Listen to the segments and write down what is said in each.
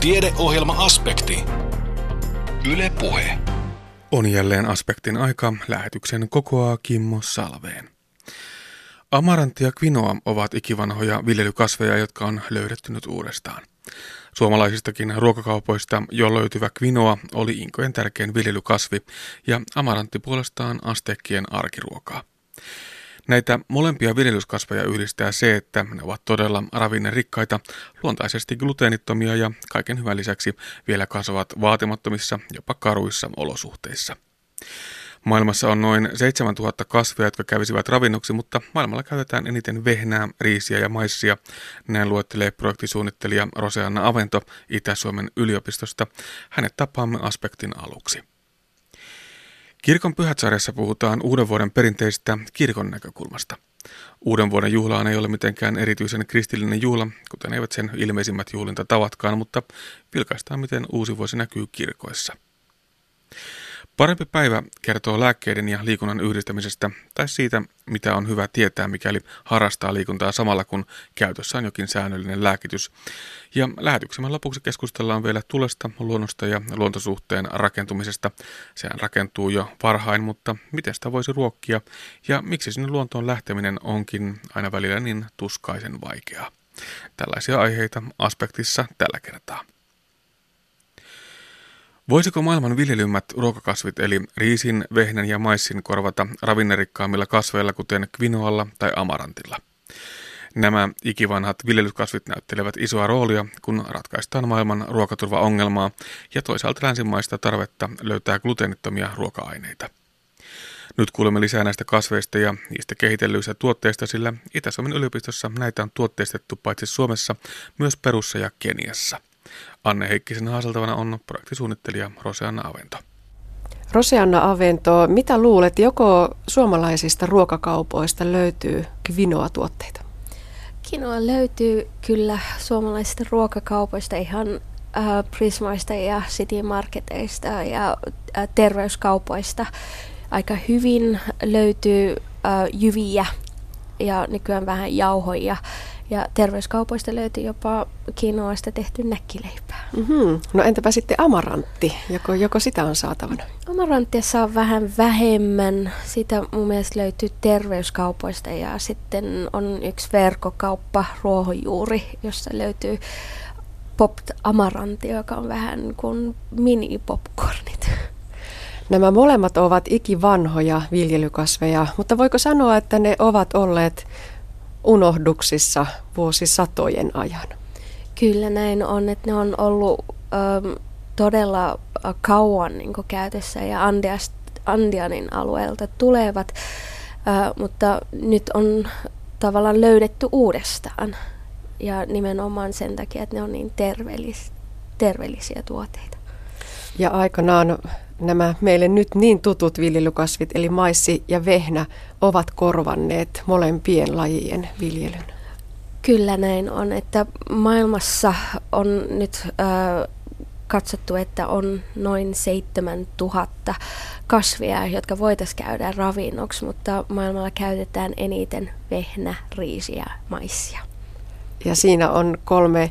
Tiedeohjelma-aspekti. Yle Puhe. On jälleen aspektin aika. Lähetyksen kokoaa Kimmo Salveen. Amarantti ja quinoa ovat ikivanhoja viljelykasveja, jotka on löydetty nyt uudestaan. Suomalaisistakin ruokakaupoista jo löytyvä quinoa oli inkojen tärkein viljelykasvi ja amarantti puolestaan astekkien arkiruokaa. Näitä molempia viljelyskasveja yhdistää se, että ne ovat todella ravinnerikkaita, luontaisesti gluteenittomia ja kaiken hyvän lisäksi vielä kasvavat vaatimattomissa, jopa karuissa olosuhteissa. Maailmassa on noin 7000 kasvia, jotka kävisivät ravinnoksi, mutta maailmalla käytetään eniten vehnää, riisiä ja maissia. Näin luettelee projektisuunnittelija Roseanna Avento Itä-Suomen yliopistosta. Hänet tapaamme aspektin aluksi. Kirkon pyhätsarjassa puhutaan uuden vuoden perinteistä kirkon näkökulmasta. Uuden vuoden juhlaan ei ole mitenkään erityisen kristillinen juhla, kuten eivät sen ilmeisimmät juhlintatavatkaan, mutta vilkaistaan miten uusi vuosi näkyy kirkoissa. Parempi päivä kertoo lääkkeiden ja liikunnan yhdistämisestä tai siitä, mitä on hyvä tietää, mikäli harrastaa liikuntaa samalla kun käytössä on jokin säännöllinen lääkitys. Ja lähetyksemme lopuksi keskustellaan vielä tulesta, luonnosta ja luontosuhteen rakentumisesta. Sehän rakentuu jo varhain, mutta miten sitä voisi ruokkia ja miksi sinne luontoon lähteminen onkin aina välillä niin tuskaisen vaikeaa. Tällaisia aiheita aspektissa tällä kertaa. Voisiko maailman viljelymmät ruokakasvit eli riisin, vehnän ja maissin korvata ravinnerikkaammilla kasveilla kuten kvinoalla tai amarantilla? Nämä ikivanhat viljelyskasvit näyttelevät isoa roolia, kun ratkaistaan maailman ruokaturvaongelmaa ja toisaalta länsimaista tarvetta löytää gluteenittomia ruoka-aineita. Nyt kuulemme lisää näistä kasveista ja niistä kehitellyistä tuotteista, sillä Itä-Suomen yliopistossa näitä on tuotteistettu paitsi Suomessa myös Perussa ja Keniassa – Anne Heikkisen haaseltavana on projektisuunnittelija Roseanna Avento. Roseanna Avento, mitä luulet, joko suomalaisista ruokakaupoista löytyy kvinoa-tuotteita? Kinoa löytyy kyllä suomalaisista ruokakaupoista ihan äh, Prismaista ja City Marketeista ja äh, terveyskaupoista. Aika hyvin löytyy äh, jyviä ja nykyään vähän jauhoja ja terveyskaupoista löytyy jopa kinoasta tehty näkkileipää. Mm-hmm. No entäpä sitten amarantti? Joko, joko sitä on saatavana? Amaranttia saa vähän vähemmän. Sitä mun mielestä löytyy terveyskaupoista ja sitten on yksi verkkokauppa, ruohonjuuri, jossa löytyy popt amarantti, joka on vähän kuin mini-popcornit. Nämä molemmat ovat ikivanhoja viljelykasveja, mutta voiko sanoa, että ne ovat olleet unohduksissa vuosisatojen ajan. Kyllä näin on, että ne on ollut ähm, todella kauan niin käytössä ja Andiast, Andianin alueelta tulevat, äh, mutta nyt on tavallaan löydetty uudestaan ja nimenomaan sen takia, että ne on niin terveellis, terveellisiä tuotteita. Ja aikanaan nämä meille nyt niin tutut viljelykasvit, eli maissi ja vehnä, ovat korvanneet molempien lajien viljelyn. Kyllä näin on, että maailmassa on nyt äh, katsottu, että on noin 7000 kasvia, jotka voitaisiin käydä ravinnoksi, mutta maailmalla käytetään eniten vehnä, riisiä ja maissia. Ja siinä on kolme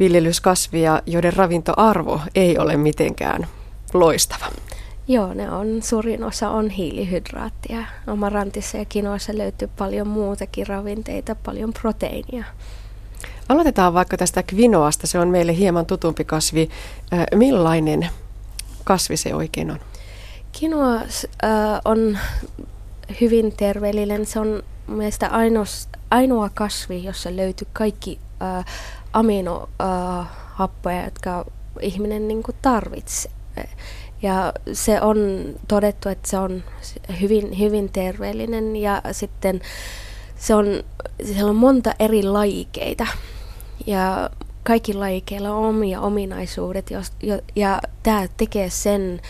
viljelyskasvia, joiden ravintoarvo ei ole mitenkään loistava. Joo, ne on, suurin osa on hiilihydraattia. Amarantissa ja kinoissa löytyy paljon muutakin ravinteita, paljon proteiinia. Aloitetaan vaikka tästä kvinoasta, se on meille hieman tutumpi kasvi. Millainen kasvi se oikein on? Kinoa äh, on hyvin terveellinen. Se on mielestäni ainoa, kasvi, jossa löytyy kaikki äh, aminohappoja, jotka ihminen niin tarvitsee. Ja se on todettu, että se on hyvin, hyvin terveellinen ja sitten se on, siellä on monta eri lajikeita ja kaikki lajikeilla on omia ominaisuudet jos, jo, ja tämä tekee sen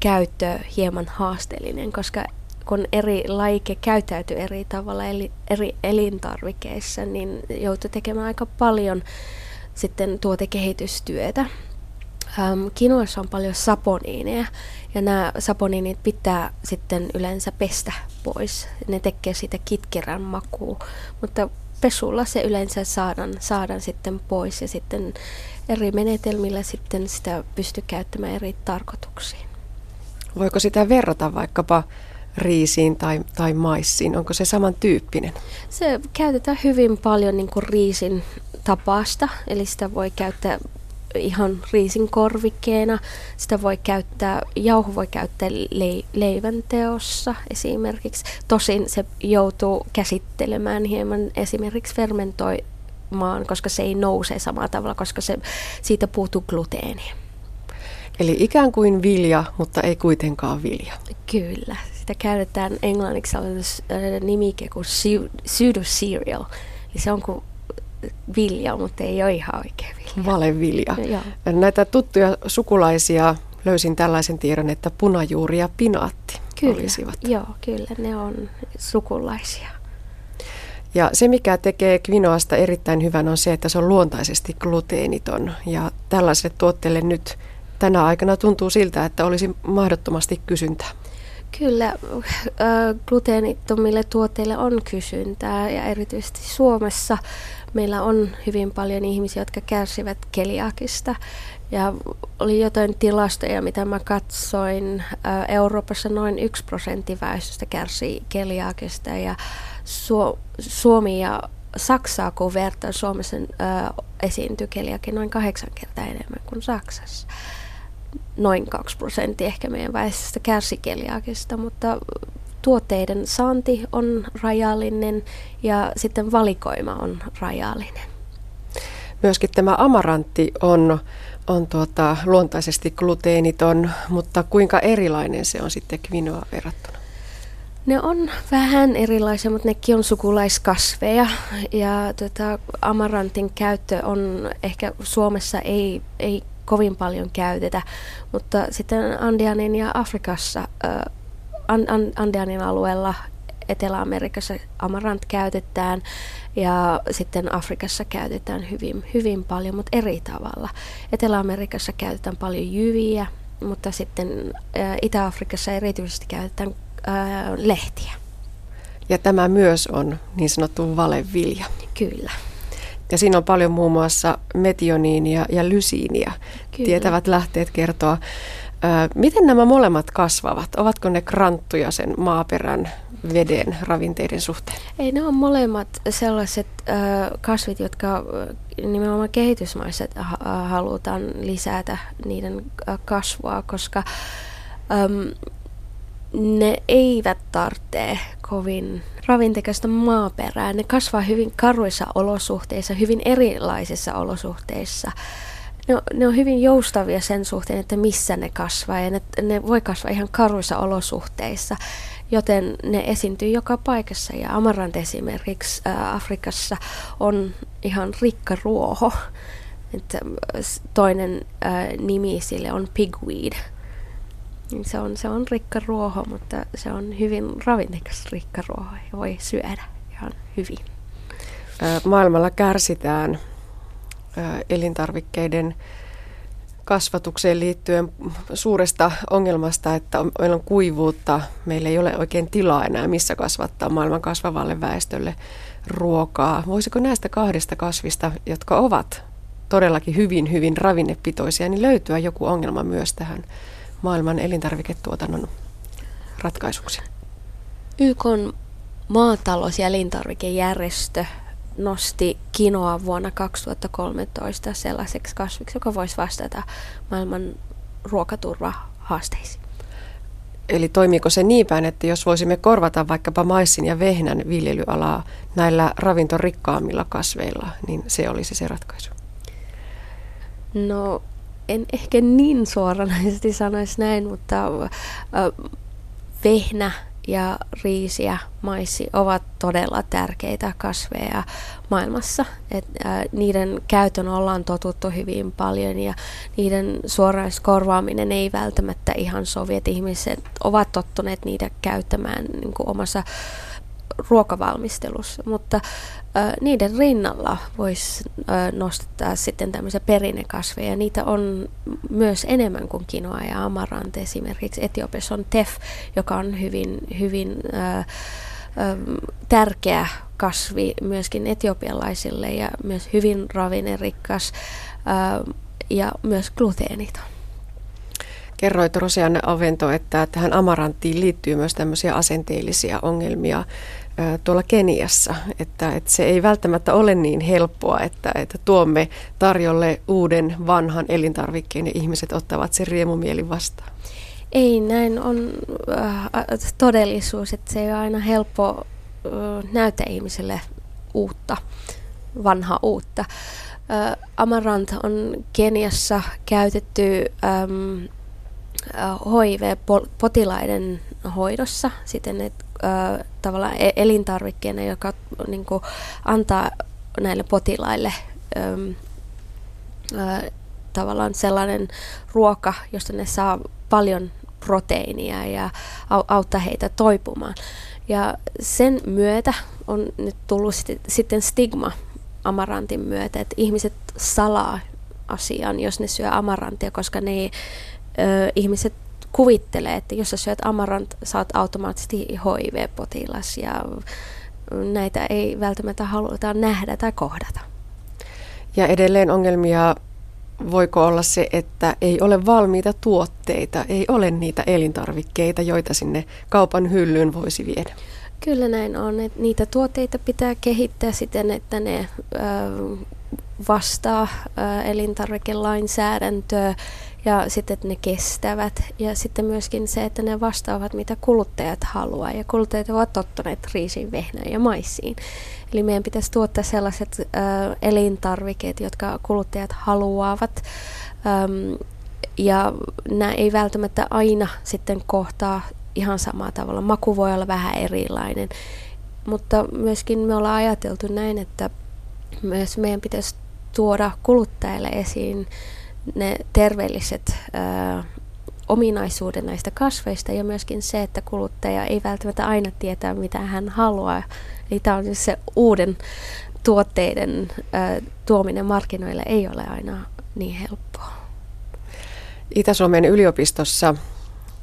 käyttö hieman haasteellinen, koska kun eri laike käyttäytyy eri tavalla eli, eri elintarvikeissa, niin joutuu tekemään aika paljon sitten tuotekehitystyötä. Ähm, kinoissa on paljon saponiineja ja nämä saponiinit pitää sitten yleensä pestä pois. Ne tekee siitä kitkerän makuu, mutta pesulla se yleensä saadaan, saadaan sitten pois ja sitten eri menetelmillä sitten sitä pystyy käyttämään eri tarkoituksiin. Voiko sitä verrata vaikkapa riisiin tai, tai maissiin? Onko se samantyyppinen? Se käytetään hyvin paljon niin kuin riisin tapasta, eli sitä voi käyttää ihan riisin korvikkeena. Sitä voi käyttää, jauho voi käyttää le- leivän teossa esimerkiksi. Tosin se joutuu käsittelemään hieman esimerkiksi fermentoimaan, koska se ei nouse samalla tavalla, koska se, siitä puuttuu gluteeni. Eli ikään kuin vilja, mutta ei kuitenkaan vilja. Kyllä. Sitä käytetään englanniksi sellainen nimike kuin pseudo cereal. Eli se on kuin vilja, mutta ei ole ihan oikein vilja. Valevilja. Joo. Näitä tuttuja sukulaisia löysin tällaisen tiedon, että punajuuri ja pinaatti kyllä, olisivat. Joo, kyllä ne on sukulaisia. Ja se, mikä tekee kvinoasta erittäin hyvän, on se, että se on luontaisesti gluteeniton. Ja tällaiselle tuotteelle nyt tänä aikana tuntuu siltä, että olisi mahdottomasti kysyntää. Kyllä, gluteenittomille tuotteille on kysyntää ja erityisesti Suomessa meillä on hyvin paljon ihmisiä, jotka kärsivät keliakista. Ja oli jotain tilastoja, mitä mä katsoin. Äh, Euroopassa noin yksi prosentti väestöstä kärsii keliakista ja Suomi ja Saksaa, kun vertaa, Suomessa äh, esiintyy keliakin noin kahdeksan kertaa enemmän kuin Saksassa noin 2 prosenttia ehkä meidän väestöstä kärsi keliakista, mutta tuotteiden saanti on rajallinen ja sitten valikoima on rajallinen. Myöskin tämä amarantti on, on tuota, luontaisesti gluteeniton, mutta kuinka erilainen se on sitten kvinoa verrattuna? Ne on vähän erilaisia, mutta nekin on sukulaiskasveja ja tota, amarantin käyttö on ehkä Suomessa ei, ei kovin paljon käytetä, mutta sitten Andianin ja Afrikassa, äh, Andianin alueella Etelä-Amerikassa amarant käytetään ja sitten Afrikassa käytetään hyvin, hyvin paljon, mutta eri tavalla. Etelä-Amerikassa käytetään paljon jyviä, mutta sitten äh, Itä-Afrikassa erityisesti käytetään äh, lehtiä. Ja tämä myös on niin sanottu valevilja. Kyllä. Ja siinä on paljon muun muassa metioniinia ja lysiiniä. Kyllä. Tietävät lähteet kertoa. Miten nämä molemmat kasvavat? Ovatko ne kranttuja sen maaperän, veden, ravinteiden suhteen? Ei, ne on molemmat sellaiset kasvit, jotka nimenomaan kehitysmaissa halutaan lisätä niiden kasvua, koska ne eivät tarvitse kovin ravintekästä maaperää. Ne kasvaa hyvin karuissa olosuhteissa, hyvin erilaisissa olosuhteissa. Ne on, ne on hyvin joustavia sen suhteen, että missä ne kasvaa ja ne, ne voi kasvaa ihan karuissa olosuhteissa, joten ne esiintyy joka paikassa. Ja amarant esimerkiksi ää, Afrikassa on ihan rikka ruoho. Että toinen ää, nimi sille on pigweed niin se on, se on rikka ruoho, mutta se on hyvin ravintekas rikka ruoho ja voi syödä ihan hyvin. Maailmalla kärsitään elintarvikkeiden kasvatukseen liittyen suuresta ongelmasta, että meillä on kuivuutta. Meillä ei ole oikein tilaa enää, missä kasvattaa maailman kasvavalle väestölle ruokaa. Voisiko näistä kahdesta kasvista, jotka ovat todellakin hyvin, hyvin ravinnepitoisia, niin löytyä joku ongelma myös tähän maailman elintarviketuotannon ratkaisuksi? YK maatalous- ja elintarvikejärjestö nosti kinoa vuonna 2013 sellaiseksi kasviksi, joka voisi vastata maailman ruokaturvahaasteisiin. Eli toimiiko se niin päin, että jos voisimme korvata vaikkapa maissin ja vehnän viljelyalaa näillä ravintorikkaammilla kasveilla, niin se olisi se ratkaisu? No en ehkä niin suoranaisesti sanoisi näin, mutta äh, vehnä ja riisi ja maissi ovat todella tärkeitä kasveja maailmassa. Et, äh, niiden käytön ollaan totuttu hyvin paljon ja niiden suoranaiskorvaaminen ei välttämättä ihan sovi, että ihmiset ovat tottuneet niitä käyttämään niin kuin omassa ruokavalmistelussa, mutta äh, niiden rinnalla voisi äh, nostaa sitten tämmöisiä perinnekasveja. Niitä on myös enemmän kuin kinoa ja amarante. Esimerkiksi Etiopiassa on tef, joka on hyvin, hyvin äh, tärkeä kasvi myöskin etiopialaisille ja myös hyvin ravinnerikas ja myös gluteeniton. Kerroit Rosianne Avento, että tähän amaranttiin liittyy myös tämmöisiä asenteellisia ongelmia tuolla Keniassa, että, että se ei välttämättä ole niin helppoa, että, että tuomme tarjolle uuden vanhan elintarvikkeen ja ihmiset ottavat sen riemumielin vastaan. Ei, näin on äh, todellisuus, että se ei ole aina helppo äh, näyttää ihmiselle uutta, vanhaa uutta. Äh, Amarant on Keniassa käytetty ähm, HIV-potilaiden hoidossa siten, että tavallaan e-, elintarvikkeena, joka niin kuin, antaa näille potilaille ähm, äh, tavallaan sellainen ruoka, josta ne saa paljon proteiinia ja auttaa heitä toipumaan. Ja sen myötä on nyt tullut sitten stigma amarantin myötä, että ihmiset salaa asian, jos ne syö amarantia, koska ne ö, ihmiset kuvittelee, että jos sä syöt amarant, saat automaattisesti HIV-potilas ja näitä ei välttämättä haluta nähdä tai kohdata. Ja edelleen ongelmia voiko olla se, että ei ole valmiita tuotteita, ei ole niitä elintarvikkeita, joita sinne kaupan hyllyyn voisi viedä? Kyllä näin on. Että niitä tuotteita pitää kehittää siten, että ne ö, vastaa ö, elintarvikelainsäädäntöä ja sitten, että ne kestävät. Ja sitten myöskin se, että ne vastaavat, mitä kuluttajat haluaa. Ja kuluttajat ovat tottuneet riisiin, vehnään ja maissiin. Eli meidän pitäisi tuottaa sellaiset ö, elintarvikkeet, jotka kuluttajat haluavat. Öm, ja nämä ei välttämättä aina sitten kohtaa ihan samalla tavalla. Maku voi olla vähän erilainen. Mutta myöskin me ollaan ajateltu näin, että myös meidän pitäisi tuoda kuluttajille esiin ne terveelliset ö, ominaisuudet näistä kasveista ja myöskin se, että kuluttaja ei välttämättä aina tietää, mitä hän haluaa. Eli tämä on siis se uuden tuotteiden ö, tuominen markkinoille ei ole aina niin helppoa. Itä-Suomen yliopistossa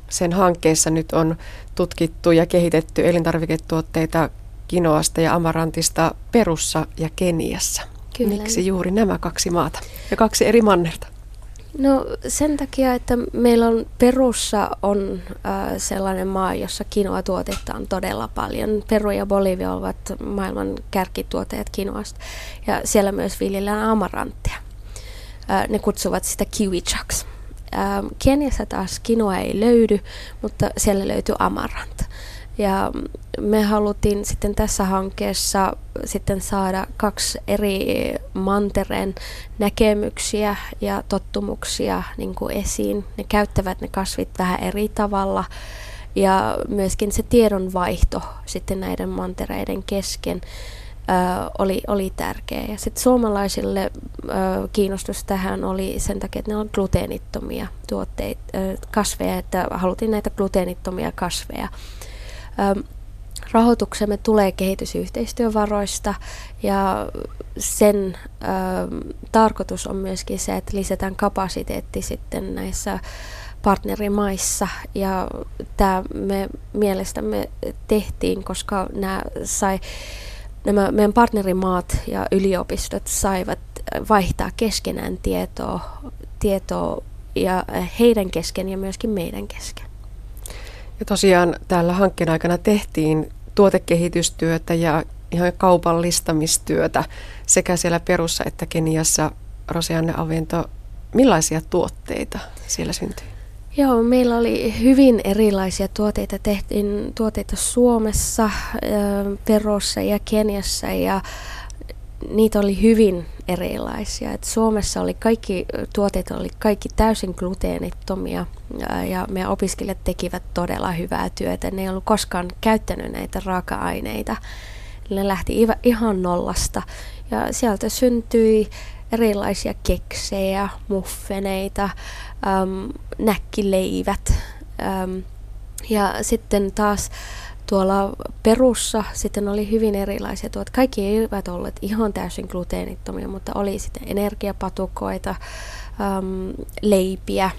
sen hankkeessa nyt on tutkittu ja kehitetty elintarviketuotteita kinoasta ja amarantista Perussa ja Keniassa. Kyllä. Miksi juuri nämä kaksi maata ja kaksi eri mannerta? No sen takia, että meillä on Perussa on äh, sellainen maa, jossa kinoa tuotetaan todella paljon. Peru ja Bolivia ovat maailman kärkituottajat kinoasta ja siellä myös viljellään amaranttia. Äh, ne kutsuvat sitä kiwichaks. Äh, Keniassa taas kinoa ei löydy, mutta siellä löytyy amarant. Ja me haluttiin sitten tässä hankkeessa sitten saada kaksi eri mantereen näkemyksiä ja tottumuksia niin kuin esiin. Ne käyttävät ne kasvit vähän eri tavalla ja myöskin se tiedonvaihto sitten näiden mantereiden kesken ö, oli, oli tärkeä. Ja sitten suomalaisille ö, kiinnostus tähän oli sen takia, että ne on gluteenittomia tuotteita, ö, kasveja, että haluttiin näitä gluteenittomia kasveja rahoituksemme tulee kehitysyhteistyövaroista ja sen ö, tarkoitus on myöskin se, että lisätään kapasiteetti sitten näissä partnerimaissa ja tämä me mielestämme tehtiin, koska nämä sai, nämä meidän partnerimaat ja yliopistot saivat vaihtaa keskenään tietoa, tietoa ja heidän kesken ja myöskin meidän kesken. Ja tosiaan täällä hankkeen aikana tehtiin tuotekehitystyötä ja ihan kaupallistamistyötä sekä siellä Perussa että Keniassa. Rosianne Avento, millaisia tuotteita siellä syntyi? Joo, meillä oli hyvin erilaisia tuotteita. Tehtiin tuotteita Suomessa, Perussa ja Keniassa ja niitä oli hyvin erilaisia. Et Suomessa oli kaikki tuotteet oli kaikki täysin gluteenittomia ja, meidän opiskelijat tekivät todella hyvää työtä. Ne ei ollut koskaan käyttänyt näitä raaka-aineita. Ne lähti ihan nollasta ja sieltä syntyi erilaisia keksejä, muffeneita, äm, näkkileivät äm, ja sitten taas tuolla Perussa sitten oli hyvin erilaisia tuot. Kaikki eivät olleet ihan täysin gluteenittomia, mutta oli sitten energiapatukoita, äm, leipiä.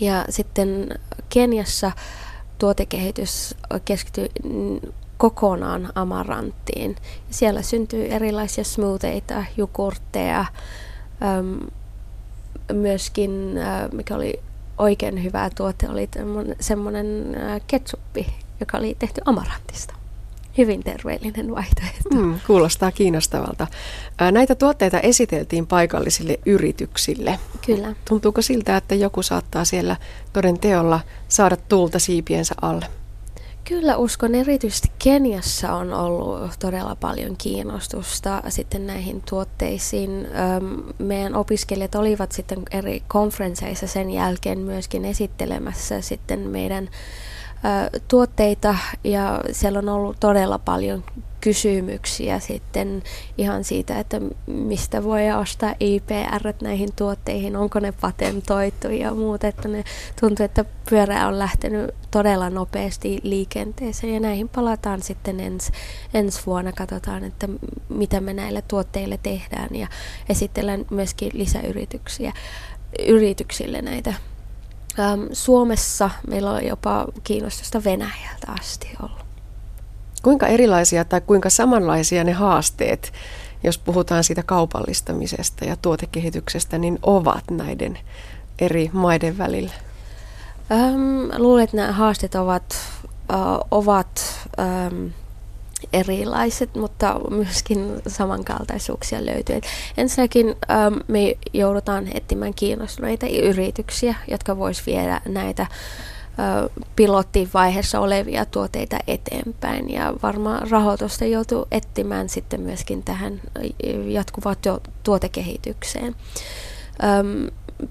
Ja sitten Keniassa tuotekehitys keskittyi kokonaan amaranttiin. Siellä syntyy erilaisia smoothieita, jogurtteja, äm, myöskin, äh, mikä oli oikein hyvä tuote, oli semmoinen äh, ketsuppi, joka oli tehty amarantista hyvin terveellinen vaihtoehto. Mm, kuulostaa kiinnostavalta. Näitä tuotteita esiteltiin paikallisille yrityksille. Kyllä. Tuntuuko siltä, että joku saattaa siellä toden teolla saada tuulta siipiensä alle? Kyllä uskon, erityisesti Keniassa on ollut todella paljon kiinnostusta sitten näihin tuotteisiin. Meidän opiskelijat olivat sitten eri konferensseissa sen jälkeen myöskin esittelemässä sitten meidän tuotteita ja siellä on ollut todella paljon kysymyksiä sitten ihan siitä, että mistä voi ostaa IPR näihin tuotteihin, onko ne patentoitu ja muut, että ne tuntuu, että pyörä on lähtenyt todella nopeasti liikenteeseen ja näihin palataan sitten ens, ensi vuonna, katsotaan, että mitä me näille tuotteille tehdään ja esitellään myöskin lisäyrityksiä yrityksille näitä Ähm, Suomessa meillä on jopa kiinnostusta Venäjältä asti ollut. Kuinka erilaisia tai kuinka samanlaisia ne haasteet, jos puhutaan siitä kaupallistamisesta ja tuotekehityksestä, niin ovat näiden eri maiden välillä? Ähm, luulen, että nämä haasteet ovat, äh, ovat ähm, erilaiset, mutta myöskin samankaltaisuuksia löytyy. Et ensinnäkin ähm, me joudutaan etsimään kiinnostuneita yrityksiä, jotka vois viedä näitä äh, pilottivaiheessa olevia tuotteita eteenpäin ja varmaan rahoitusta joutuu etsimään sitten myöskin tähän jatkuvaan tuotekehitykseen. Ähm,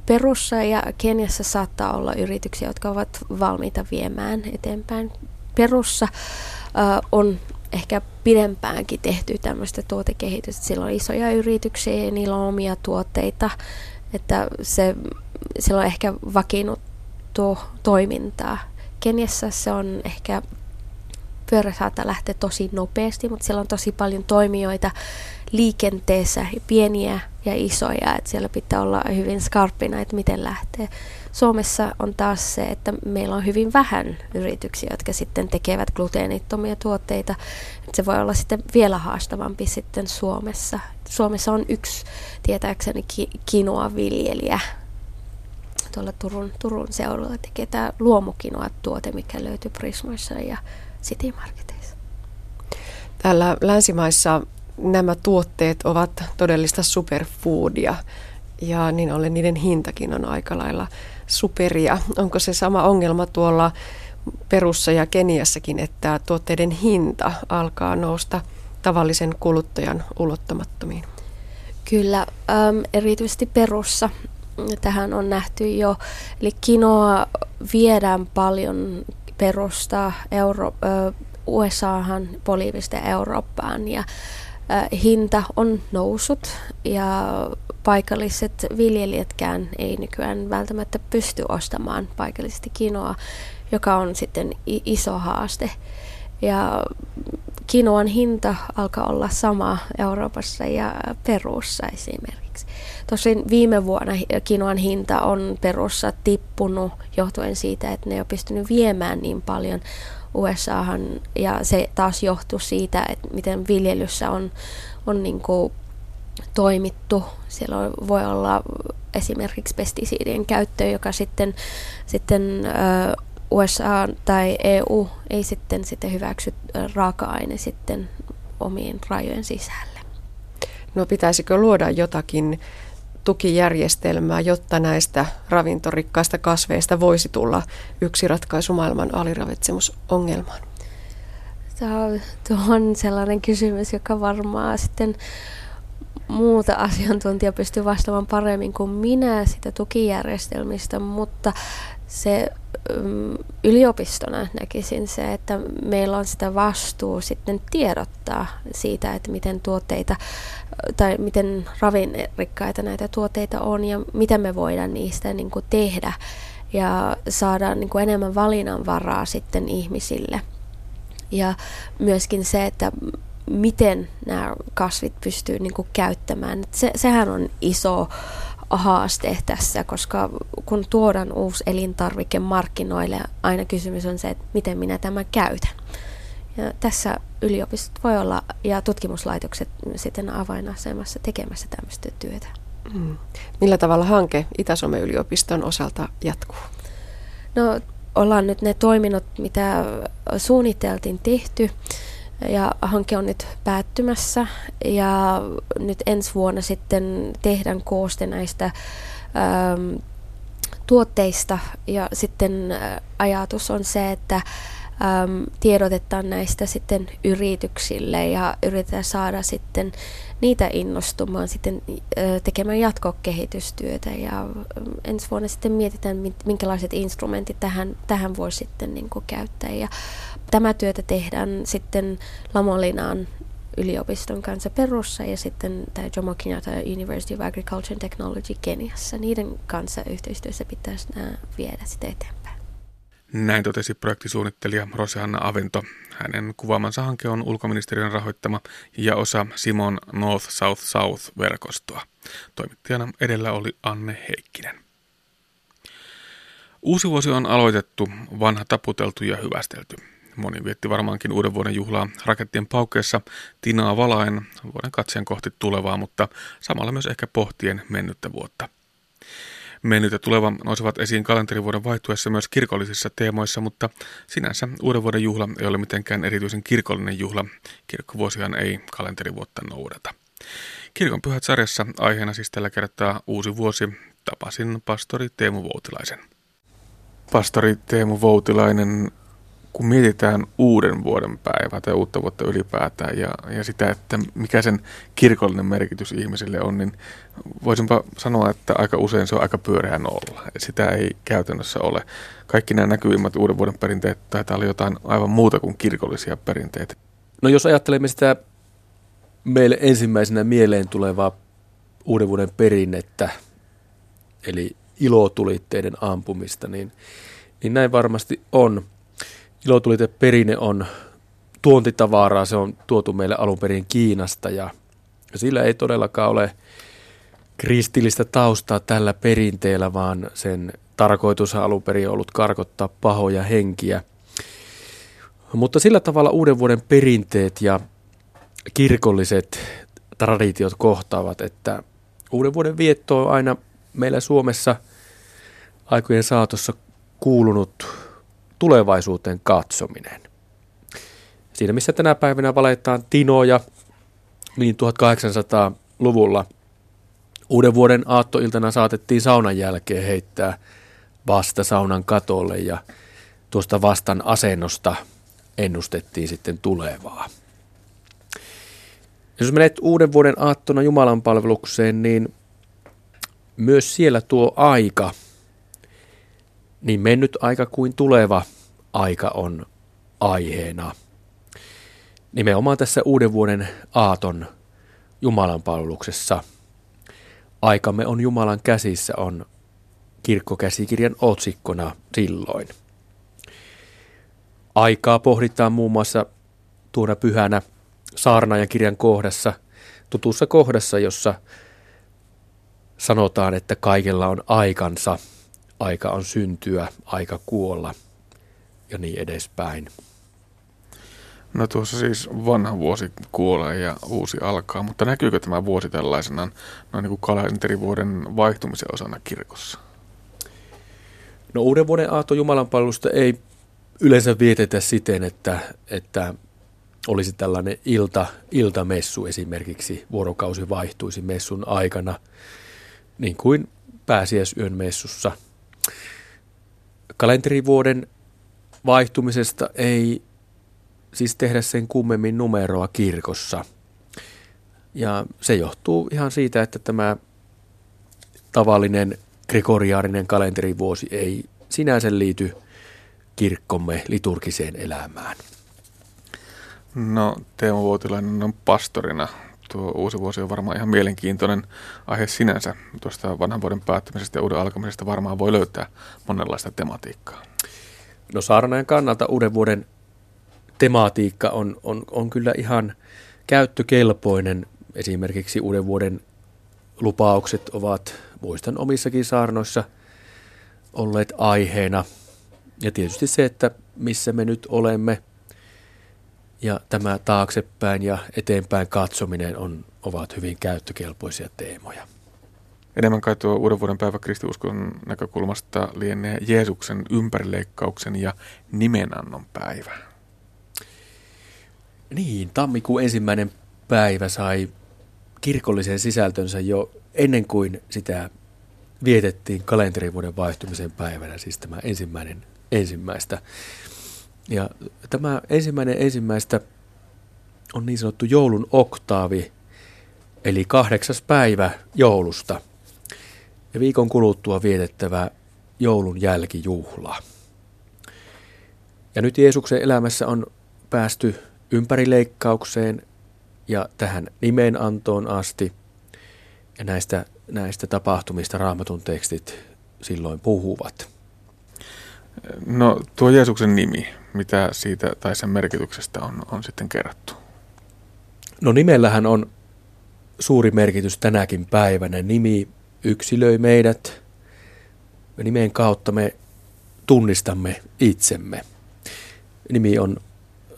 Perussa ja Keniassa saattaa olla yrityksiä, jotka ovat valmiita viemään eteenpäin. Perussa äh, on ehkä pidempäänkin tehty tämmöistä tuotekehitystä. Sillä on isoja yrityksiä ja niillä on omia tuotteita, että se, sillä on ehkä vakiinnuttu toimintaa. Keniassa se on ehkä pyörä saattaa lähteä tosi nopeasti, mutta siellä on tosi paljon toimijoita liikenteessä, pieniä ja isoja, että siellä pitää olla hyvin skarppina, että miten lähtee. Suomessa on taas se, että meillä on hyvin vähän yrityksiä, jotka sitten tekevät gluteenittomia tuotteita. Että se voi olla sitten vielä haastavampi sitten Suomessa. Suomessa on yksi, tietääkseni, kinoa viljelijä tuolla Turun, Turun seudulla tekee tämä luomukinoa tuote, mikä löytyy Prismoissa ja City Marketeissa. Täällä länsimaissa nämä tuotteet ovat todellista superfoodia ja niin ollen niiden hintakin on aika lailla superia. Onko se sama ongelma tuolla Perussa ja Keniassakin, että tuotteiden hinta alkaa nousta tavallisen kuluttajan ulottamattomiin? Kyllä, äm, erityisesti Perussa tähän on nähty jo. Eli kinoa viedään paljon Perusta Euro, ö, USAhan, Bolivista Eurooppaan ja ö, hinta on nousut ja paikalliset viljelijätkään ei nykyään välttämättä pysty ostamaan paikallisesti kinoa, joka on sitten iso haaste. Ja kinoan hinta alkaa olla sama Euroopassa ja Perussa esimerkiksi. Tosin viime vuonna kinoan hinta on Perussa tippunut johtuen siitä, että ne ei ole pystynyt viemään niin paljon USAhan ja se taas johtuu siitä, että miten viljelyssä on, on niin kuin toimittu. Siellä voi olla esimerkiksi pestisiidien käyttö, joka sitten, sitten USA tai EU ei sitten, sitten hyväksy raaka-aine sitten omien rajojen sisälle. No pitäisikö luoda jotakin tukijärjestelmää, jotta näistä ravintorikkaista kasveista voisi tulla yksi ratkaisu maailman aliravitsemusongelmaan? Tämä on sellainen kysymys, joka varmaan sitten muuta asiantuntija pystyy vastaamaan paremmin kuin minä sitä tukijärjestelmistä, mutta se mm, yliopistona näkisin se, että meillä on sitä vastuu sitten tiedottaa siitä, että miten tuotteita tai miten ravinrikkaita näitä tuotteita on ja miten me voidaan niistä niin kuin tehdä ja saada niin kuin enemmän valinnanvaraa sitten ihmisille. Ja myöskin se, että miten nämä kasvit pystyy niin kuin käyttämään. Se, sehän on iso haaste tässä, koska kun tuodaan uusi elintarvike markkinoille, aina kysymys on se, että miten minä tämän käytän. Ja tässä yliopistot voi olla ja tutkimuslaitokset sitten avainasemassa tekemässä tämmöistä työtä. Mm. Millä tavalla hanke Itä-Suomen yliopiston osalta jatkuu? No ollaan nyt ne toiminnot, mitä suunniteltiin tehty ja hanke on nyt päättymässä. Ja nyt ensi vuonna sitten tehdään kooste näistä ähm, tuotteista. Ja sitten äh, ajatus on se, että ähm, tiedotetaan näistä sitten yrityksille ja yritetään saada sitten niitä innostumaan sitten tekemään jatkokehitystyötä ja ensi vuonna sitten mietitään, minkälaiset instrumentit tähän, tähän voi sitten niin kuin käyttää ja tämä työtä tehdään sitten Lamolinaan yliopiston kanssa Perussa ja sitten tämä Jomo Kenyatta University of Agriculture and Technology Keniassa. Niiden kanssa yhteistyössä pitäisi nämä viedä sitä eteenpäin. Näin totesi projektisuunnittelija Roseanna Avento. Hänen kuvaamansa hanke on ulkoministeriön rahoittama ja osa Simon North South South-verkostoa. Toimittajana edellä oli Anne Heikkinen. Uusi vuosi on aloitettu, vanha taputeltu ja hyvästelty. Moni vietti varmaankin uuden vuoden juhlaa rakettien paukkeessa tinaa valaen vuoden katseen kohti tulevaa, mutta samalla myös ehkä pohtien mennyttä vuotta. Mennyt ja tuleva nousevat esiin kalenterivuoden vaihtuessa myös kirkollisissa teemoissa, mutta sinänsä uuden vuoden juhla ei ole mitenkään erityisen kirkollinen juhla. Kirkkovuosihan ei kalenterivuotta noudata. Kirkon pyhät sarjassa aiheena siis tällä kertaa uusi vuosi. Tapasin pastori Teemu Voutilaisen. Pastori Teemu Voutilainen, kun mietitään uuden vuoden päivää tai uutta vuotta ylipäätään ja, ja sitä, että mikä sen kirkollinen merkitys ihmisille on, niin voisinpa sanoa, että aika usein se on aika pyöreä nolla. Sitä ei käytännössä ole. Kaikki nämä näkyvimmät uuden vuoden perinteet taitaa olla jotain aivan muuta kuin kirkollisia perinteitä. No jos ajattelemme sitä meille ensimmäisenä mieleen tulevaa uuden vuoden perinnettä, eli ilotulitteiden ampumista, niin, niin näin varmasti on – ilotuliteperinne on tuontitavaraa, se on tuotu meille alun perin Kiinasta ja sillä ei todellakaan ole kristillistä taustaa tällä perinteellä, vaan sen tarkoitus on alun perin ollut karkottaa pahoja henkiä. Mutta sillä tavalla uuden vuoden perinteet ja kirkolliset traditiot kohtaavat, että uuden vuoden vietto on aina meillä Suomessa aikojen saatossa kuulunut tulevaisuuteen katsominen. Siinä missä tänä päivänä valetaan tinoja, niin 1800-luvulla uuden vuoden aattoiltana saatettiin saunan jälkeen heittää vasta saunan katolle ja tuosta vastan asennosta ennustettiin sitten tulevaa. Jos menet uuden vuoden aattona Jumalan palvelukseen, niin myös siellä tuo aika – niin mennyt aika kuin tuleva aika on aiheena. Nimenomaan tässä uuden vuoden aaton Jumalan palveluksessa. Aikamme on Jumalan käsissä on kirkkokäsikirjan otsikkona silloin. Aikaa pohditaan muun muassa tuona pyhänä saarnaajan kirjan kohdassa, tutussa kohdassa, jossa sanotaan, että kaikella on aikansa – aika on syntyä, aika kuolla ja niin edespäin. No tuossa siis vanha vuosi kuolee ja uusi alkaa, mutta näkyykö tämä vuosi tällaisena noin niin kuin kalenterivuoden vaihtumisen osana kirkossa? No uuden vuoden aato Jumalanpalvelusta ei yleensä vietetä siten, että, että olisi tällainen ilta, iltamessu esimerkiksi, vuorokausi vaihtuisi messun aikana, niin kuin pääsiäisyön messussa – Kalenterivuoden vaihtumisesta ei siis tehdä sen kummemmin numeroa kirkossa. Ja se johtuu ihan siitä, että tämä tavallinen gregoriaarinen kalenterivuosi ei sinänsä liity kirkkomme liturgiseen elämään. No Teemu Vuotilainen on pastorina tuo uusi vuosi on varmaan ihan mielenkiintoinen aihe sinänsä. Tuosta vanhan vuoden päättymisestä ja uuden alkamisesta varmaan voi löytää monenlaista tematiikkaa. No saarnaajan kannalta uuden vuoden tematiikka on, on, on kyllä ihan käyttökelpoinen. Esimerkiksi uuden vuoden lupaukset ovat, muistan omissakin saarnoissa, olleet aiheena. Ja tietysti se, että missä me nyt olemme ja tämä taaksepäin ja eteenpäin katsominen on, ovat hyvin käyttökelpoisia teemoja. Enemmän kai tuo uuden vuoden päivä kristiuskon näkökulmasta lienee Jeesuksen ympärileikkauksen ja nimenannon päivä. Niin, tammikuun ensimmäinen päivä sai kirkollisen sisältönsä jo ennen kuin sitä vietettiin kalenterivuoden vaihtumisen päivänä, siis tämä ensimmäinen ensimmäistä. Ja tämä ensimmäinen ensimmäistä on niin sanottu joulun oktaavi, eli kahdeksas päivä joulusta ja viikon kuluttua vietettävä joulun jälkijuhla. Ja nyt Jeesuksen elämässä on päästy ympärileikkaukseen ja tähän nimenantoon asti. Ja näistä, näistä tapahtumista raamatun tekstit silloin puhuvat. No tuo Jeesuksen nimi, mitä siitä tai sen merkityksestä on, on sitten kerrottu? No nimellähän on suuri merkitys tänäkin päivänä. Nimi yksilöi meidät. Nimen kautta me tunnistamme itsemme. Nimi on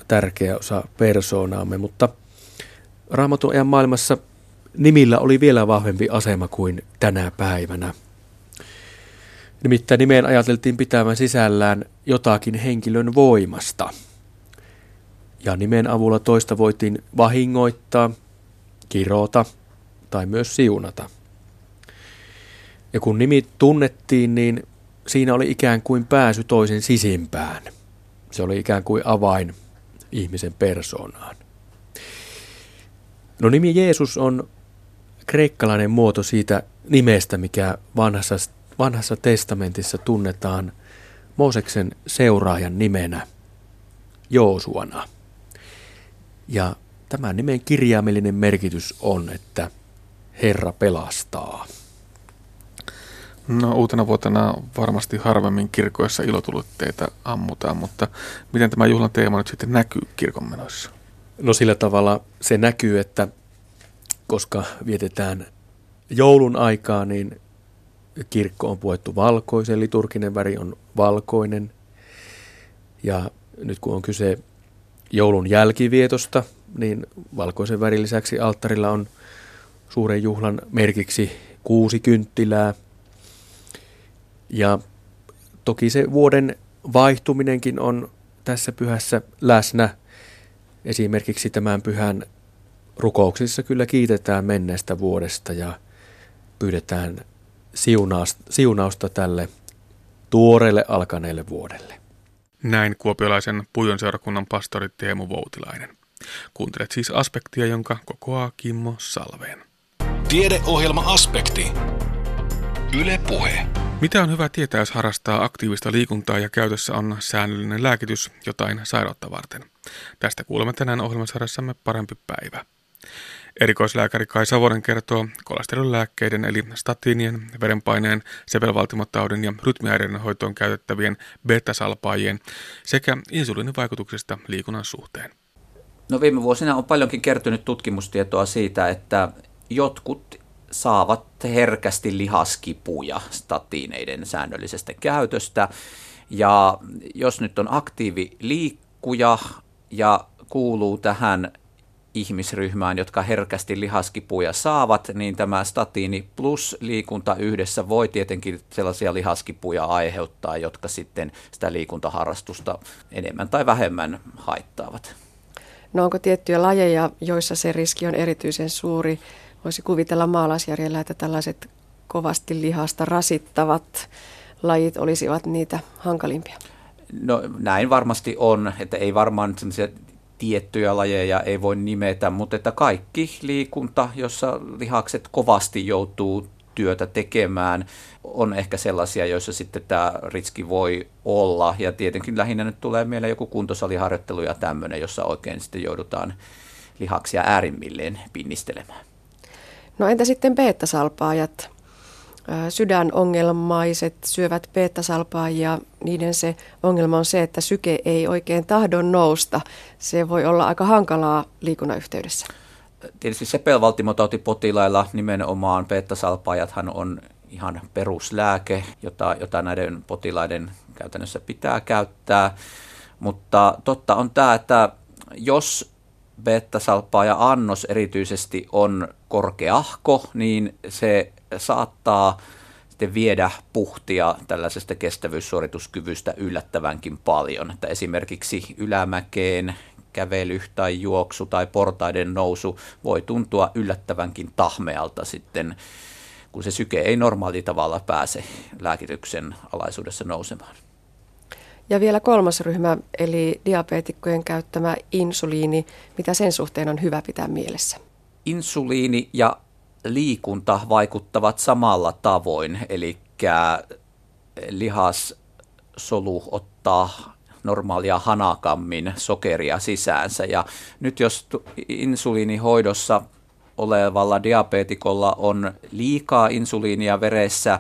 tärkeä osa persoonaamme, mutta Raamatun ajan maailmassa nimillä oli vielä vahvempi asema kuin tänä päivänä. Nimittäin nimeen ajateltiin pitävän sisällään jotakin henkilön voimasta. Ja nimen avulla toista voitiin vahingoittaa, kirota tai myös siunata. Ja kun nimi tunnettiin, niin siinä oli ikään kuin pääsy toisen sisimpään. Se oli ikään kuin avain ihmisen persoonaan. No nimi Jeesus on kreikkalainen muoto siitä nimestä, mikä vanhassa, vanhassa testamentissa tunnetaan Mooseksen seuraajan nimenä Joosuana. Ja tämän nimen kirjaimellinen merkitys on, että Herra pelastaa. No uutena vuotena varmasti harvemmin kirkoissa ilotulitteita ammutaan, mutta miten tämä juhlan teema nyt sitten näkyy kirkonmenoissa? No sillä tavalla se näkyy, että koska vietetään joulun aikaa, niin kirkko on puettu valkoisen, liturginen väri on valkoinen. Ja nyt kun on kyse joulun jälkivietosta, niin valkoisen värin lisäksi alttarilla on suuren juhlan merkiksi kuusi kynttilää. Ja toki se vuoden vaihtuminenkin on tässä pyhässä läsnä. Esimerkiksi tämän pyhän rukouksissa kyllä kiitetään menneestä vuodesta ja pyydetään siunausta, siunausta tälle tuoreelle alkaneelle vuodelle. Näin kuopiolaisen Pujon seurakunnan pastori Teemu Voutilainen. Kuuntelet siis aspektia, jonka kokoaa Kimmo Salveen. Tiedeohjelma Aspekti. Yle Puhe. Mitä on hyvä tietää, jos harrastaa aktiivista liikuntaa ja käytössä on säännöllinen lääkitys jotain sairautta varten? Tästä kuulemme tänään ohjelmasarjassamme Parempi päivä. Erikoislääkäri Kai Savonen kertoo kolesterolilääkkeiden eli statiinien, verenpaineen, sepelvaltimotaudin ja rytmiäiden hoitoon käytettävien beta-salpaajien sekä insuliinin vaikutuksista liikunnan suhteen. No viime vuosina on paljonkin kertynyt tutkimustietoa siitä, että jotkut saavat herkästi lihaskipuja statiineiden säännöllisestä käytöstä. Ja jos nyt on aktiiviliikkuja ja kuuluu tähän ihmisryhmään, jotka herkästi lihaskipuja saavat, niin tämä statiini plus liikunta yhdessä voi tietenkin sellaisia lihaskipuja aiheuttaa, jotka sitten sitä liikuntaharrastusta enemmän tai vähemmän haittaavat. No onko tiettyjä lajeja, joissa se riski on erityisen suuri? Voisi kuvitella maalaisjärjellä, että tällaiset kovasti lihasta rasittavat lajit olisivat niitä hankalimpia. No näin varmasti on, että ei varmaan tiettyjä lajeja ei voi nimetä, mutta että kaikki liikunta, jossa lihakset kovasti joutuu työtä tekemään, on ehkä sellaisia, joissa sitten tämä riski voi olla. Ja tietenkin lähinnä nyt tulee mieleen joku kuntosaliharjoittelu ja tämmöinen, jossa oikein sitten joudutaan lihaksia äärimmilleen pinnistelemään. No entä sitten beta-salpaajat? Sydänongelmaiset syövät beta-salpaa ja niiden se ongelma on se, että syke ei oikein tahdon nousta. Se voi olla aika hankalaa liikunnan yhteydessä. Tietysti sepelvaltimotautipotilailla nimenomaan beta-salpaajathan on ihan peruslääke, jota, jota näiden potilaiden käytännössä pitää käyttää. Mutta totta on tämä, että jos beta-salppaa ja annos erityisesti on korkeahko, niin se saattaa sitten viedä puhtia tällaisesta kestävyyssuorituskyvystä yllättävänkin paljon. Että esimerkiksi ylämäkeen kävely tai juoksu tai portaiden nousu voi tuntua yllättävänkin tahmealta sitten, kun se syke ei normaali tavalla pääse lääkityksen alaisuudessa nousemaan. Ja vielä kolmas ryhmä, eli diabeetikkojen käyttämä insuliini. Mitä sen suhteen on hyvä pitää mielessä? Insuliini ja liikunta vaikuttavat samalla tavoin, eli lihassolu ottaa normaalia hanakammin sokeria sisäänsä. Ja nyt jos insuliinihoidossa olevalla diabetikolla on liikaa insuliinia veressä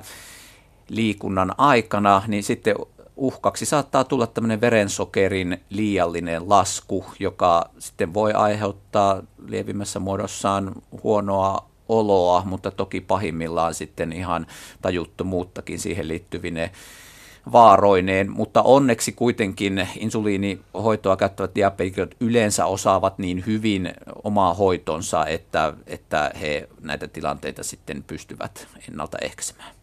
liikunnan aikana, niin sitten uhkaksi saattaa tulla tämmöinen verensokerin liiallinen lasku, joka sitten voi aiheuttaa lievimmässä muodossaan huonoa oloa, mutta toki pahimmillaan sitten ihan tajuttomuuttakin siihen liittyvine vaaroineen, mutta onneksi kuitenkin insuliinihoitoa käyttävät diabetikot yleensä osaavat niin hyvin omaa hoitonsa, että, että he näitä tilanteita sitten pystyvät ennaltaehkäisemään.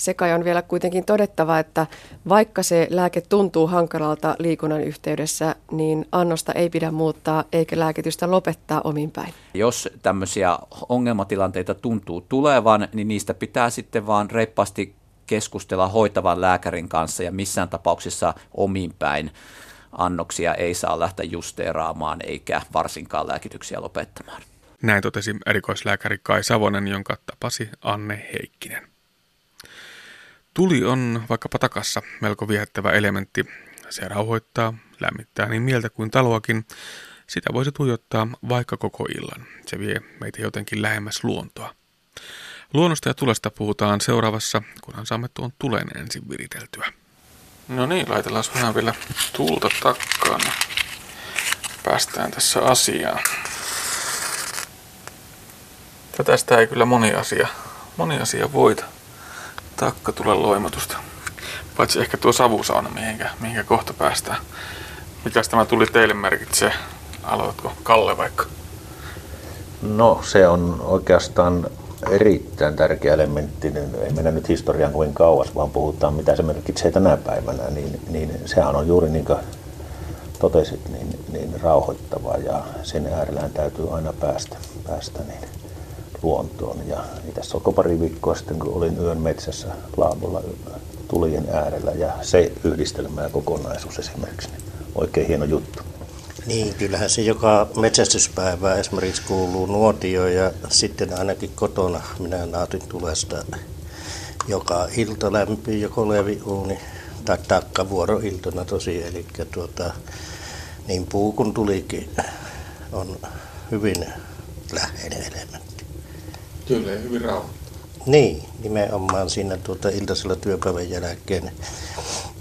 Se kai on vielä kuitenkin todettava, että vaikka se lääke tuntuu hankalalta liikunnan yhteydessä, niin annosta ei pidä muuttaa eikä lääkitystä lopettaa omin päin. Jos tämmöisiä ongelmatilanteita tuntuu tulevan, niin niistä pitää sitten vaan reippaasti keskustella hoitavan lääkärin kanssa ja missään tapauksessa omin päin annoksia ei saa lähteä justeeraamaan eikä varsinkaan lääkityksiä lopettamaan. Näin totesi erikoislääkäri Kai Savonen, jonka tapasi Anne Heikkinen. Tuli on vaikkapa takassa melko viehättävä elementti. Se rauhoittaa, lämmittää niin mieltä kuin taloakin. Sitä voisi tuijottaa vaikka koko illan. Se vie meitä jotenkin lähemmäs luontoa. Luonnosta ja tulesta puhutaan seuraavassa, kunhan saamme tuon tulen ensin viriteltyä. No niin, laitellaan vähän vielä tulta takkaan. Päästään tässä asiaan. Tästä ei kyllä moni asia, moni asia voita takka tulee loimatusta. Paitsi ehkä tuo savusauna, mihinkä, mihinkä kohta päästään. Mikäs tämä tuli teille merkitsee? Aloitko Kalle vaikka? No se on oikeastaan erittäin tärkeä elementti, niin ei mennä nyt historiaan kuin kauas, vaan puhutaan mitä se merkitsee tänä päivänä, niin, niin sehän on juuri niin kuin totesit, niin, niin rauhoittavaa ja sen äärellään täytyy aina päästä, päästä niin luontoon. Ja niin tässä on pari viikkoa sitten, kun olin yön metsässä laavulla tulien äärellä ja se yhdistelmä ja kokonaisuus esimerkiksi, niin oikein hieno juttu. Niin, kyllähän se joka metsästyspäivä esimerkiksi kuuluu nuotio ja sitten ainakin kotona minä nautin tulesta joka ilta lämpi joko leviuuni tai takkavuoroiltana tosi, eli tuota, niin puu kun tulikin on hyvin läheinen elementti. Kyllä, hyvin rauha. Niin, nimenomaan siinä tuota iltaisella työpäivän jälkeen,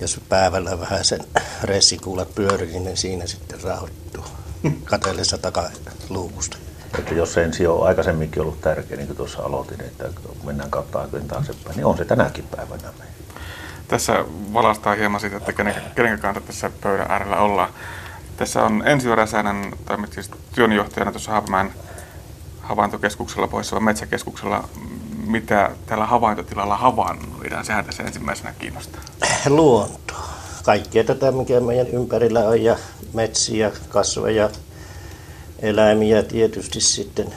jos päivällä vähän sen ressikuulat pyörii, niin siinä sitten rauhoittuu katellessa takaluukusta. Että jos se ensi on aikaisemminkin ollut tärkeä, niin kuin tuossa aloitin, että mennään kautta aikojen taaksepäin, niin on se tänäkin päivänä. Tässä valastaa hieman siitä, että kenen, kenen kanssa tässä pöydän äärellä ollaan. Tässä on Ensi Räsänen, toimit siis työnjohtajana tuossa Haapamäen havaintokeskuksella, pohjois metsäkeskuksella mitä tällä havaintotilalla havainnoidaan? Sehän tässä ensimmäisenä kiinnostaa. Luonto. Kaikkea tätä, mikä meidän ympärillä on, ja metsiä, kasveja, eläimiä tietysti sitten.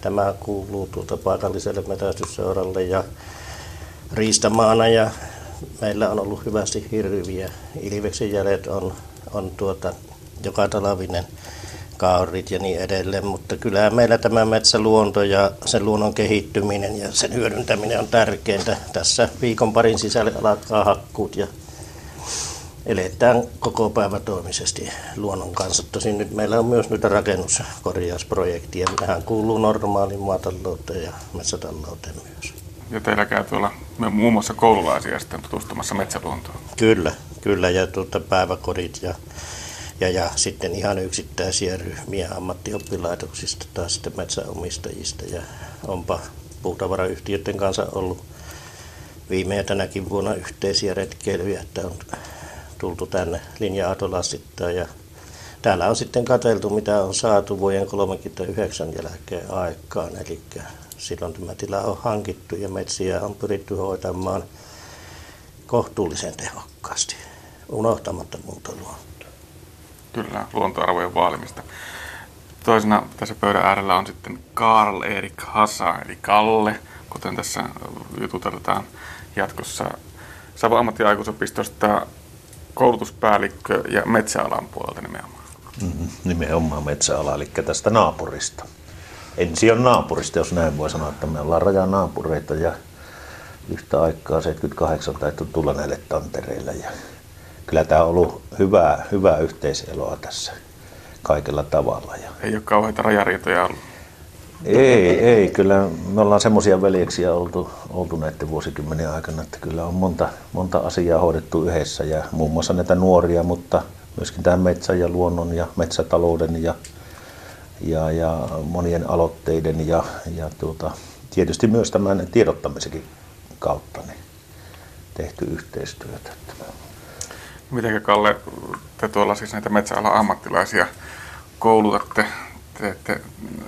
Tämä kuuluu tuota paikalliselle metästysseuralle ja riistamaana ja meillä on ollut hyvästi hirviä. Ilveksen jäljet on, on tuota, joka talavinen kaurit ja niin edelleen, mutta kyllä meillä tämä metsäluonto ja sen luonnon kehittyminen ja sen hyödyntäminen on tärkeintä. Tässä viikon parin sisällä alkaa hakkuut ja eletään koko päivä toimisesti luonnon kanssa. Tosin nyt meillä on myös nyt rakennuskorjausprojektia. Nehän kuuluu normaaliin maatalouteen ja metsätalouteen myös. Ja teillä käy tuolla muun muassa koululaisia sitten tutustumassa metsäluontoon. Kyllä, kyllä ja tuota päiväkodit ja ja, ja sitten ihan yksittäisiä ryhmiä ammattioppilaitoksista tai sitten metsäomistajista ja onpa puutavarayhtiöiden kanssa ollut viime ja tänäkin vuonna yhteisiä retkeilyjä, että on tultu tänne linja-autolastittain ja täällä on sitten katseltu, mitä on saatu vuoden 39 jälkeen aikaan. Eli silloin tämä tila on hankittu ja metsiä on pyritty hoitamaan kohtuullisen tehokkaasti, unohtamatta muuta luontoa. Kyllä, luontoarvojen vaalimista. Toisena tässä pöydän äärellä on sitten Karl Erik Hassa, eli Kalle, kuten tässä jututeltaan jatkossa Savon ammattiaikuisopistosta koulutuspäällikkö ja metsäalan puolelta nimenomaan. Mm-hmm, nimenomaan metsäala, eli tästä naapurista. Ensi on naapurista, jos näin voi sanoa, että me ollaan rajanaapureita ja yhtä aikaa 78 täytyy tulla näille tantereille. Ja kyllä tämä on ollut hyvää, hyvää yhteiseloa tässä kaikella tavalla. Ja Ei ole kauheita rajariitoja ollut. ei, ei, kyllä me ollaan semmoisia veljeksiä oltu, oltu näiden vuosikymmenen aikana, että kyllä on monta, monta asiaa hoidettu yhdessä ja muun muassa näitä nuoria, mutta myöskin tämän metsän ja luonnon ja metsätalouden ja, ja, ja monien aloitteiden ja, ja tuota, tietysti myös tämän tiedottamisenkin kautta niin tehty yhteistyötä. Miten Kalle, te tuolla siis näitä metsäalan ammattilaisia koulutatte, teette mm,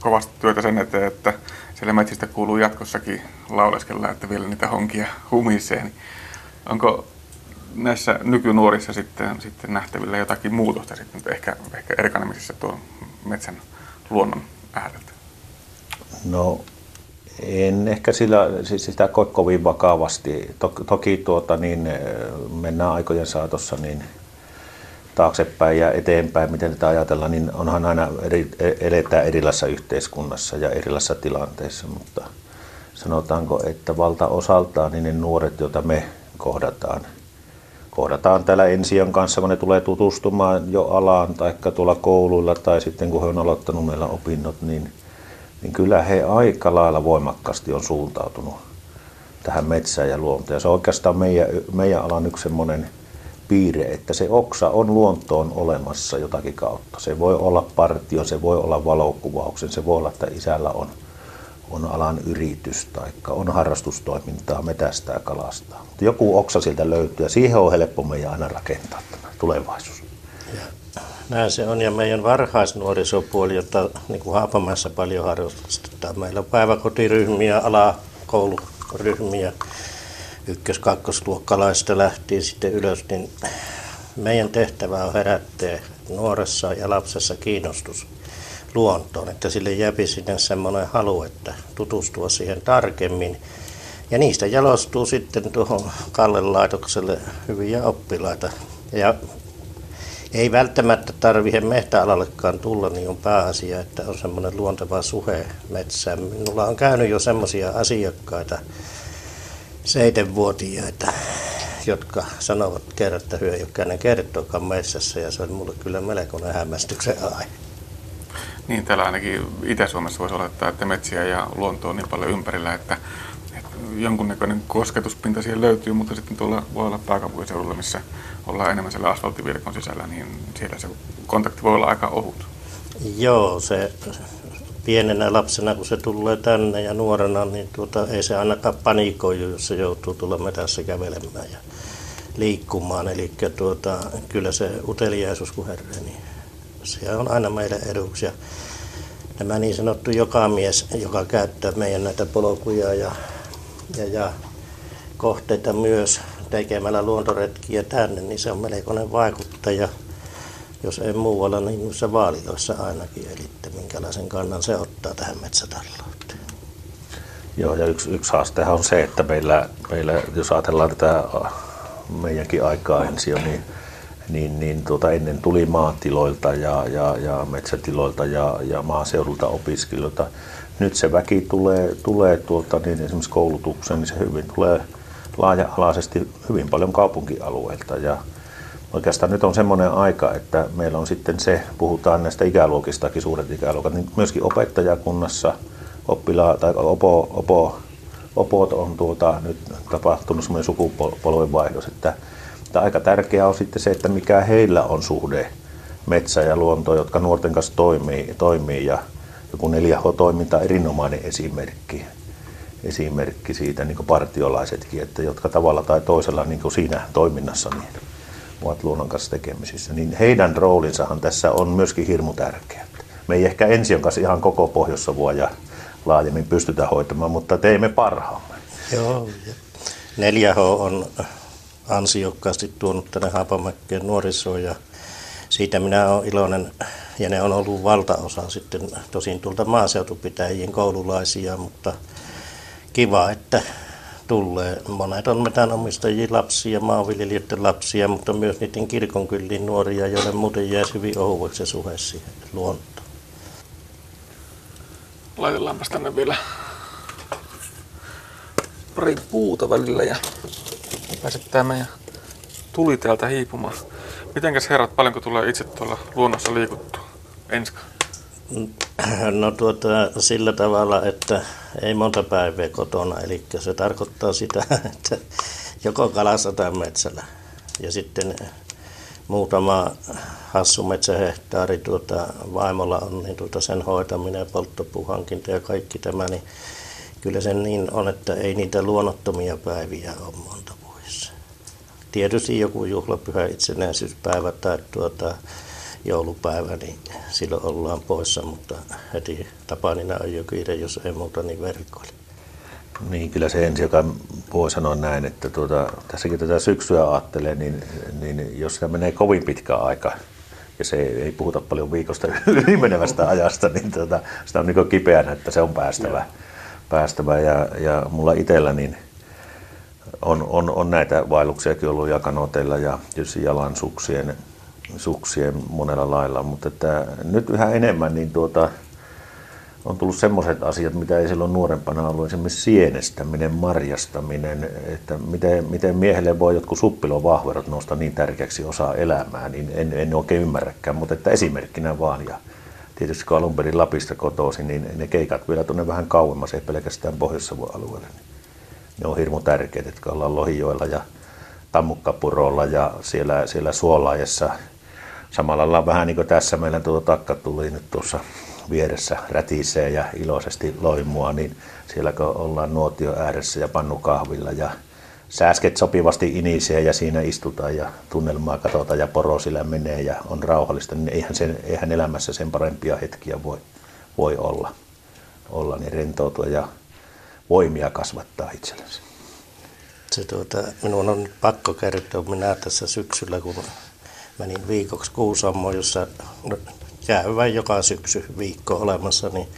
kovasti työtä sen eteen, että siellä metsistä kuuluu jatkossakin lauleskella, että vielä niitä honkia humisee. Niin onko näissä nykynuorissa sitten, sitten nähtävillä jotakin muutosta sitten ehkä, ehkä erkanemisessa tuon metsän luonnon ääreltä? No en ehkä sillä, sitä koe kovin vakavasti. Toki, tuota, niin, mennään aikojen saatossa niin taaksepäin ja eteenpäin, miten tätä ajatellaan, niin onhan aina eri, eletään erilaisessa yhteiskunnassa ja erilaisissa tilanteissa, mutta sanotaanko, että valtaosaltaan niin ne nuoret, joita me kohdataan, kohdataan täällä ensiön kanssa, kun ne tulee tutustumaan jo alaan, tai tuolla kouluilla, tai sitten kun he on aloittanut meillä opinnot, niin, niin kyllä he aika lailla voimakkaasti on suuntautunut tähän metsään ja luontoon. Ja se on oikeastaan meidän, meidän alan yksi semmoinen piirre, että se oksa on luontoon olemassa jotakin kautta. Se voi olla partio, se voi olla valokuvauksen, se voi olla, että isällä on, on alan yritys tai on harrastustoimintaa, metästää, kalastaa. Mutta joku oksa sieltä löytyy ja siihen on helppo meidän aina rakentaa tämä tulevaisuus. Näin se on ja meidän varhaisnuorisopuoli, jota niin kuin Haapamäessä paljon harrastetaan. Meillä on päiväkotiryhmiä, alakouluryhmiä, ykkös-, kakkosluokkalaista lähtien sitten ylös, niin meidän tehtävä on herättää nuoressa ja lapsessa kiinnostus luontoon, että sille jäpi sinne semmoinen halu, että tutustua siihen tarkemmin. Ja niistä jalostuu sitten tuohon Kallen laitokselle hyviä oppilaita. Ja ei välttämättä tarvitse mehtäalallekaan tulla, niin on pääasia, että on semmoinen luonteva suhe metsään. Minulla on käynyt jo semmoisia asiakkaita, seitenvuotiaita, jotka sanovat kerran, että hyö ei ole käynyt kertoakaan metsässä, ja se on mulle kyllä melkoinen hämmästyksen aihe. Niin, täällä ainakin Itä-Suomessa voisi olettaa, että metsiä ja luontoa on niin paljon ympärillä, että, että jonkunnäköinen kosketuspinta siihen löytyy, mutta sitten tuolla voi olla pääkaupunkiseudulla, missä ollaan enemmän siellä asfalttivirkon sisällä, niin siellä se kontakti voi olla aika ohut. Joo, se pienenä lapsena, kun se tulee tänne ja nuorena, niin tuota, ei se ainakaan panikoi, jos se joutuu tulla metässä kävelemään ja liikkumaan. Eli tuota, kyllä se uteliaisuus kuin herre, niin se on aina meille eduksi. Ja nämä niin sanottu joka mies, joka käyttää meidän näitä polkuja ja, ja, ja kohteita myös tekemällä luontoretkiä tänne, niin se on melkoinen vaikuttaja jos ei muualla, niin se vaaliloissa ainakin, eli minkälaisen kannan se ottaa tähän metsätalouteen. Joo, ja yksi, yksi haastehan on se, että meillä, meillä jos ajatellaan tätä meidänkin aikaa ensin niin, niin, niin tuota, ennen tuli maatiloilta ja, ja, ja metsätiloilta ja, ja maaseudulta opiskelijoilta. Nyt se väki tulee, tulee tuolta niin esimerkiksi koulutukseen, niin se hyvin tulee laaja-alaisesti hyvin paljon kaupunkialueilta. Ja, oikeastaan nyt on semmoinen aika, että meillä on sitten se, puhutaan näistä ikäluokistakin, suuret ikäluokat, niin myöskin opettajakunnassa oppilaa, tai opo, opo, opot on tuota, nyt tapahtunut semmoinen sukupolvenvaihdos, että, että aika tärkeää on sitten se, että mikä heillä on suhde metsä ja luonto, jotka nuorten kanssa toimii, toimii ja joku 4H-toiminta erinomainen esimerkki, esimerkki siitä, niin kuin partiolaisetkin, että jotka tavalla tai toisella niin kuin siinä toiminnassa niin ovat luonnon kanssa tekemisissä, niin heidän roolinsahan tässä on myöskin hirmu tärkeä. Me ei ehkä ensi kanssa ihan koko pohjois ja laajemmin pystytä hoitamaan, mutta teemme parhaamme. Joo, 4H on ansiokkaasti tuonut tänne Haapamäkkeen nuorisoon ja siitä minä olen iloinen ja ne on ollut valtaosa sitten tosin tuolta maaseutupitäjien koululaisia, mutta kiva, että tulee. Monet on metanomistajia lapsia, maanviljelijöiden lapsia, mutta myös niiden kirkonkyllin nuoria, joille muuten jää hyvin ohueksi se suhe siihen luontoon. Laitellaanpas tänne vielä pari puuta välillä ja pääsettää meidän tuli täältä hiipumaan. Mitenkäs herrat, paljonko tulee itse tuolla luonnossa liikuttua? Enska? No tuota, sillä tavalla, että ei monta päivää kotona, eli se tarkoittaa sitä, että joko kalassa tai metsällä. Ja sitten muutama hassu metsähehtaari tuota, vaimolla on, niin tuota sen hoitaminen, polttopuuhankinta ja kaikki tämä, niin kyllä se niin on, että ei niitä luonnottomia päiviä ole monta. Tietysti joku juhlapyhä itsenäisyyspäivä tai tuota, joulupäivä, niin silloin ollaan poissa, mutta heti Tapanina on jo kiire, jos ei muuta, niin verkoille. Niin, kyllä se ensi, joka voi sanoa näin, että tuota, tässäkin tätä syksyä ajattelee, niin, niin jos se menee kovin pitkä aika, ja se ei, ei puhuta paljon viikosta ylimenevästä ajasta, niin tuota, sitä on niin kipeänä, että se on päästävä. Päästävä. ja, ja mulla itsellä niin on, on, on näitä vaelluksiakin ollut jakanoteilla ja tietysti jalansuksien suksien monella lailla, mutta että nyt yhä enemmän niin tuota, on tullut semmoiset asiat, mitä ei silloin nuorempana ollut, esimerkiksi sienestäminen, marjastaminen, että miten, miten miehelle voi jotkut suppilovahverot nousta niin tärkeäksi osaa elämää, niin en, en oikein ymmärräkään, mutta että esimerkkinä vaan. Ja tietysti kun alun perin Lapista kotoisin, niin ne keikat vielä tuonne vähän kauemmas, ei pelkästään pohjois alueelle. Niin ne on hirmu tärkeitä, että ollaan Lohijoilla ja Tammukkapurolla ja siellä, siellä Suolaajessa Samalla lailla vähän niin kuin tässä meillä tuo takka tuli nyt tuossa vieressä rätisee ja iloisesti loimua, niin siellä kun ollaan nuotio ääressä ja pannukahvilla ja sääsket sopivasti inisee ja siinä istutaan ja tunnelmaa katsotaan ja poro sillä menee ja on rauhallista, niin eihän, sen, eihän elämässä sen parempia hetkiä voi, voi olla, olla, niin rentoutua ja voimia kasvattaa itsellensä. Se tuota, minun on nyt pakko kertoa, minä tässä syksyllä, kun menin viikoksi Kuusammoon, jossa käy joka syksy viikko olemassa, niin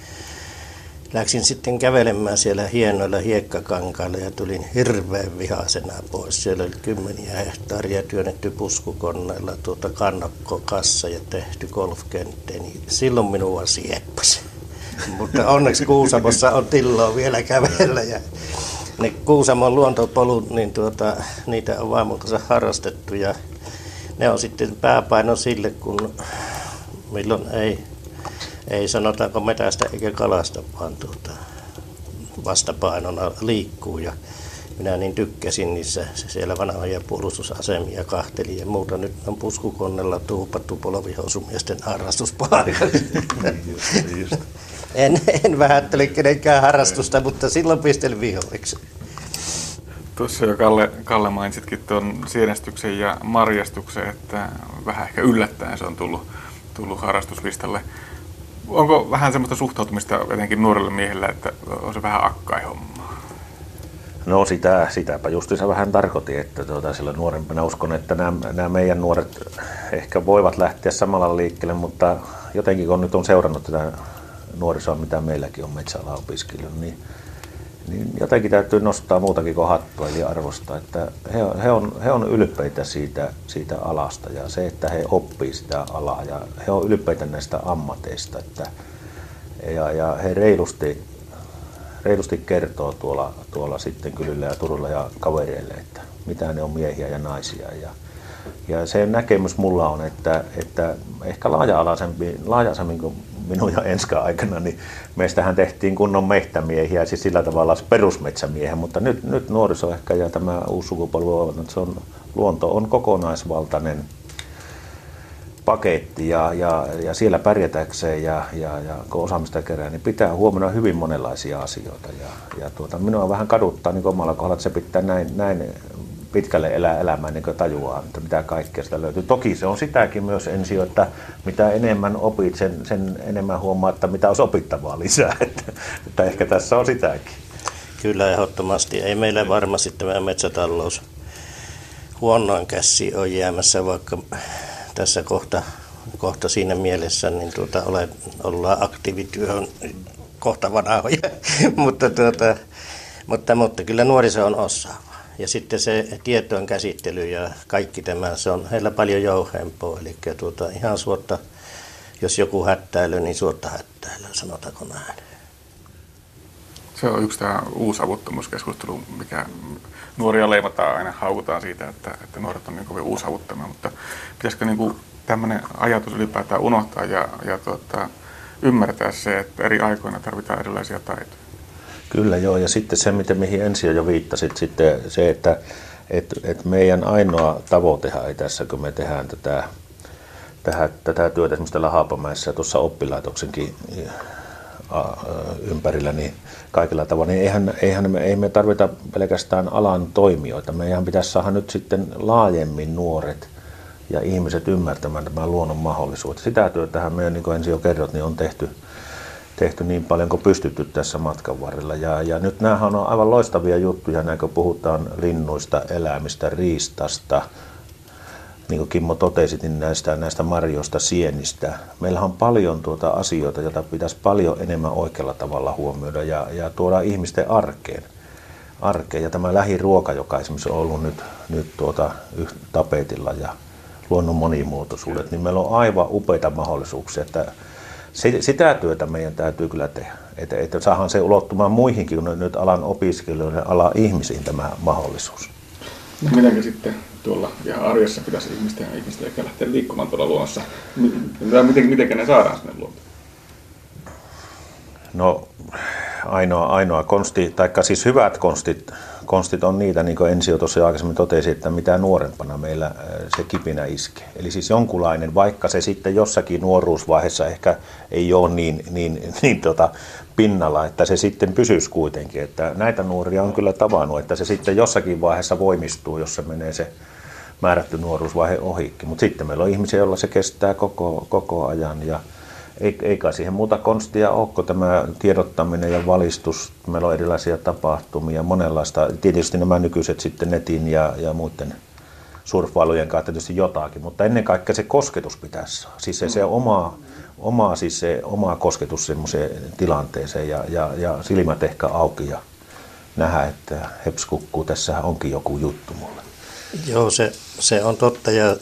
läksin sitten kävelemään siellä hienoilla hiekkakankailla ja tulin hirveän vihaisena pois. Siellä oli kymmeniä hehtaaria työnnetty puskukoneella tuota kannakkokassa ja tehty golfkenttä, niin silloin minua sieppasi. Mutta onneksi Kuusamossa on tilloa vielä kävellä ja ne Kuusamon luontopolut, niin tuota, niitä on vaimoltansa harrastettu ja ne on sitten pääpaino sille, kun milloin ei, ei sanotaanko metästä eikä kalasta, vaan tuota, vastapainona liikkuu. Ja minä niin tykkäsin niissä siellä vanhoja puolustusasemia kahteli ja muuta. Nyt on puskukonnella tuupattu polovihousumiesten harrastuspaikaksi. En, en vähättele kenenkään harrastusta, mutta silloin pistelin vihoiksi. Tuossa jo Kalle, Kalle mainitsitkin tuon sienestyksen ja marjastuksen, että vähän ehkä yllättäen se on tullut, tullut harrastuslistalle. Onko vähän semmoista suhtautumista etenkin nuorelle miehelle, että on se vähän akkai homma? No sitä, sitäpä justiinsa vähän tarkoitin, että tuota, sillä nuorempana uskon, että nämä, nämä meidän nuoret ehkä voivat lähteä samalla liikkeelle, mutta jotenkin kun nyt on seurannut tätä nuorisoa, mitä meilläkin on metsäala opiskellut, niin niin jotenkin täytyy nostaa muutakin kuin hattua, eli arvostaa, että he, he, on, he on ylpeitä siitä, siitä alasta ja se, että he oppii sitä alaa ja he on ylpeitä näistä ammateista, että, ja, ja he reilusti, reilusti kertoo tuolla, tuolla sitten kylillä ja Turulla ja kavereille, että mitä ne on miehiä ja naisia ja, ja se näkemys mulla on, että, että ehkä laaja-alaisempi, laaja-alaisemmin kuin minun ja Enska aikana, niin meistähän tehtiin kunnon mehtämiehiä, siis sillä tavalla perusmetsämiehiä, mutta nyt, nyt nuoriso ehkä ja tämä uusi sukupolvi, että se on, luonto on kokonaisvaltainen paketti ja, ja, ja siellä pärjätäkseen ja, ja, ja kun osaamista kerää, niin pitää huomioida hyvin monenlaisia asioita. Ja, ja tuota, minua vähän kaduttaa niin omalla kohdalla, että se pitää näin, näin pitkälle elää elämää niin tajuaa, että mitä kaikkea sitä löytyy. Toki se on sitäkin myös ensio, että mitä enemmän opit, sen, sen enemmän huomaa, että mitä olisi opittavaa lisää. Että, että ehkä tässä on sitäkin. Kyllä ehdottomasti. Ei meillä varmasti tämä metsätalous huonoin käsi on jäämässä, vaikka tässä kohta, kohta siinä mielessä niin tuota, ole, ollaan aktiivityöhön kohta vanhoja, mutta, tuota, mutta, mutta kyllä nuoriso on osaava. Ja sitten se tietojen käsittely ja kaikki tämä, se on heillä paljon jouhempaa. Eli tuota, ihan suotta, jos joku hättäily, niin suotta hättäily, sanotaanko näin. Se on yksi tämä uusavuttomuuskeskustelu, mikä nuoria leimataan aina, haukutaan siitä, että, että nuoret on niin kovin uusavuttomia, mutta pitäisikö niin kuin tämmöinen ajatus ylipäätään unohtaa ja, ja tuota, ymmärtää se, että eri aikoina tarvitaan erilaisia taitoja? Kyllä joo, ja sitten se, miten, mihin ensin jo viittasit, sitten se, että et, et meidän ainoa tavoitehan ei tässä, kun me tehdään tätä, tätä, tätä työtä esimerkiksi täällä Haapamäessä ja tuossa oppilaitoksenkin ympärillä, niin kaikilla tavoin, niin eihän, eihän me, ei me tarvita pelkästään alan toimijoita. Meidän pitäisi saada nyt sitten laajemmin nuoret ja ihmiset ymmärtämään tämän luonnon mahdollisuudet. Sitä työtähän me, niin kuin ensin jo kerrot, niin on tehty, tehty niin paljon kuin pystytty tässä matkan varrella. Ja, ja nyt nämähän on aivan loistavia juttuja, näin kun puhutaan linnuista, eläimistä, riistasta, niin kuin Kimmo totesi, niin näistä, näistä marjoista, sienistä. Meillä on paljon tuota asioita, joita pitäisi paljon enemmän oikealla tavalla huomioida ja, ja tuoda ihmisten arkeen. arkeen. Ja tämä lähiruoka, joka esimerkiksi on ollut nyt, nyt tuota, tapetilla ja luonnon monimuotoisuudet, niin meillä on aivan upeita mahdollisuuksia, että sitä työtä meidän täytyy kyllä tehdä. Että, että saadaan se ulottumaan muihinkin kuin nyt alan opiskelijoiden, alan ihmisiin tämä mahdollisuus. Mitenkä sitten tuolla ihan arjessa pitäisi ihmisten, ihmisten ehkä lähteä liikkumaan tuolla luonnossa? Miten, miten ne saadaan sinne luontoon? No ainoa, ainoa konsti, tai siis hyvät konstit, konstit on niitä, niin kuin Ensio tuossa aikaisemmin totesi, että mitä nuorempana meillä se kipinä iskee. Eli siis jonkunlainen, vaikka se sitten jossakin nuoruusvaiheessa ehkä ei ole niin, niin, niin tota, pinnalla, että se sitten pysyisi kuitenkin. Että näitä nuoria on kyllä tavannut, että se sitten jossakin vaiheessa voimistuu, jos se menee se määrätty nuoruusvaihe ohikin. Mutta sitten meillä on ihmisiä, joilla se kestää koko, koko ajan ja eikä siihen muuta konstia ole tämä tiedottaminen ja valistus. Meillä on erilaisia tapahtumia, monenlaista. Tietysti nämä nykyiset sitten netin ja, ja muiden surffailujen kanssa tietysti jotakin, mutta ennen kaikkea se kosketus pitäisi saada. Siis se, se oma, oma, siis se oma kosketus semmoiseen tilanteeseen ja, ja, ja silmät ehkä auki ja nähdä, että heps kukkuu, tässä onkin joku juttu mulle. Joo, se, se on totta ja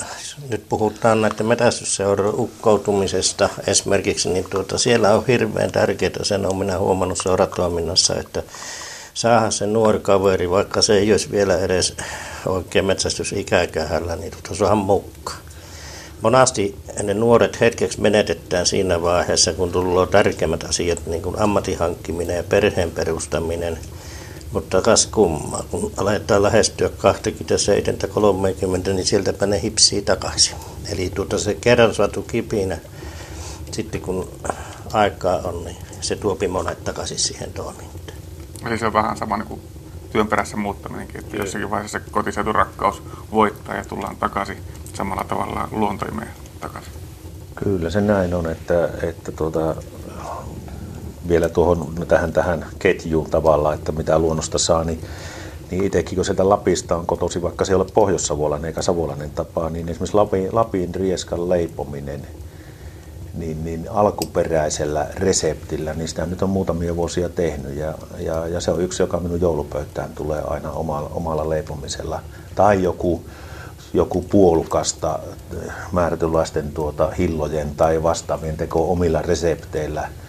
nyt puhutaan näiden metästysseuran ukkoutumisesta esimerkiksi, niin tuota, siellä on hirveän tärkeää, sen on minä huomannut seuratoiminnassa, että saada se nuori kaveri, vaikka se ei olisi vielä edes oikein metsästysikäkähällä, niin tuota, saada mukaan. Monasti ne nuoret hetkeksi menetetään siinä vaiheessa, kun tulee tärkeimmät asiat, niin kuin ammatin ja perheen perustaminen – mutta kas kumma, kun aletaan lähestyä 27-30, niin sieltäpä ne hipsii takaisin. Eli tuota se kerran saatu kipinä, sitten kun aikaa on, niin se tuopi monet takaisin siihen toimintaan. Eli se on vähän sama niin kuin työn perässä muuttaminenkin, että jossakin vaiheessa se kotiseudun rakkaus voittaa ja tullaan takaisin samalla tavalla luontoimeen takaisin. Kyllä se näin on, että, että tuota, vielä tuohon tähän, tähän ketjuun tavallaan, että mitä luonnosta saa, niin, niin itsekin kun sieltä Lapista on kotosi, vaikka se ei ole pohjois-savolainen eikä savolainen tapa, niin esimerkiksi Lapin, Lapin rieskan leipominen niin, niin alkuperäisellä reseptillä, niin sitä nyt on muutamia vuosia tehnyt ja, ja, ja se on yksi, joka minun joulupöytään tulee aina omalla, omalla leipomisella. Tai joku, joku puolukasta määrätynlaisten tuota, hillojen tai vastaavien teko omilla resepteillä –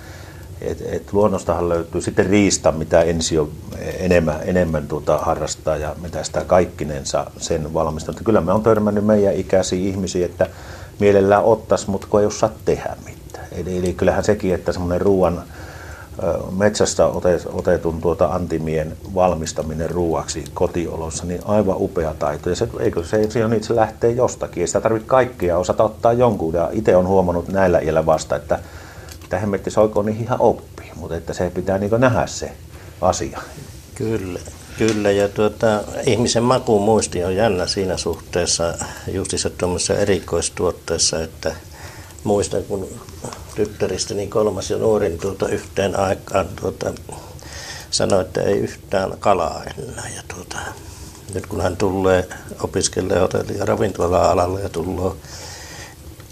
et, et luonnostahan löytyy sitten riista, mitä ensio enemmän, enemmän tuota harrastaa ja mitä sitä kaikkinensa sen valmistaa. Kyllä me on törmännyt meidän ikäisiä ihmisiä, että mielellään ottaisi, mutta kun ei osaa tehdä mitään. Eli, eli kyllähän sekin, että semmoinen ruoan metsästä otetun tuota antimien valmistaminen ruuaksi kotiolossa, niin aivan upea taito. Ja se, eikö se, se on se lähtee jostakin. Ei sitä tarvitse kaikkea osata ottaa jonkun. Ja itse on huomannut näillä iällä vasta, että että hemmetti soiko niin ihan oppii, mutta että se pitää niin nähdä se asia. Kyllä. Kyllä, ja tuota, ihmisen muisti on jännä siinä suhteessa justissa tuommoisessa erikoistuotteessa, että muistan, kun tyttäristäni kolmas ja nuorin tuota yhteen aikaan tuota, sanoi, että ei yhtään kalaa enää. Ja tuota, nyt kun hän tulee opiskelemaan hotelli- ja ravintola-alalle ja tulee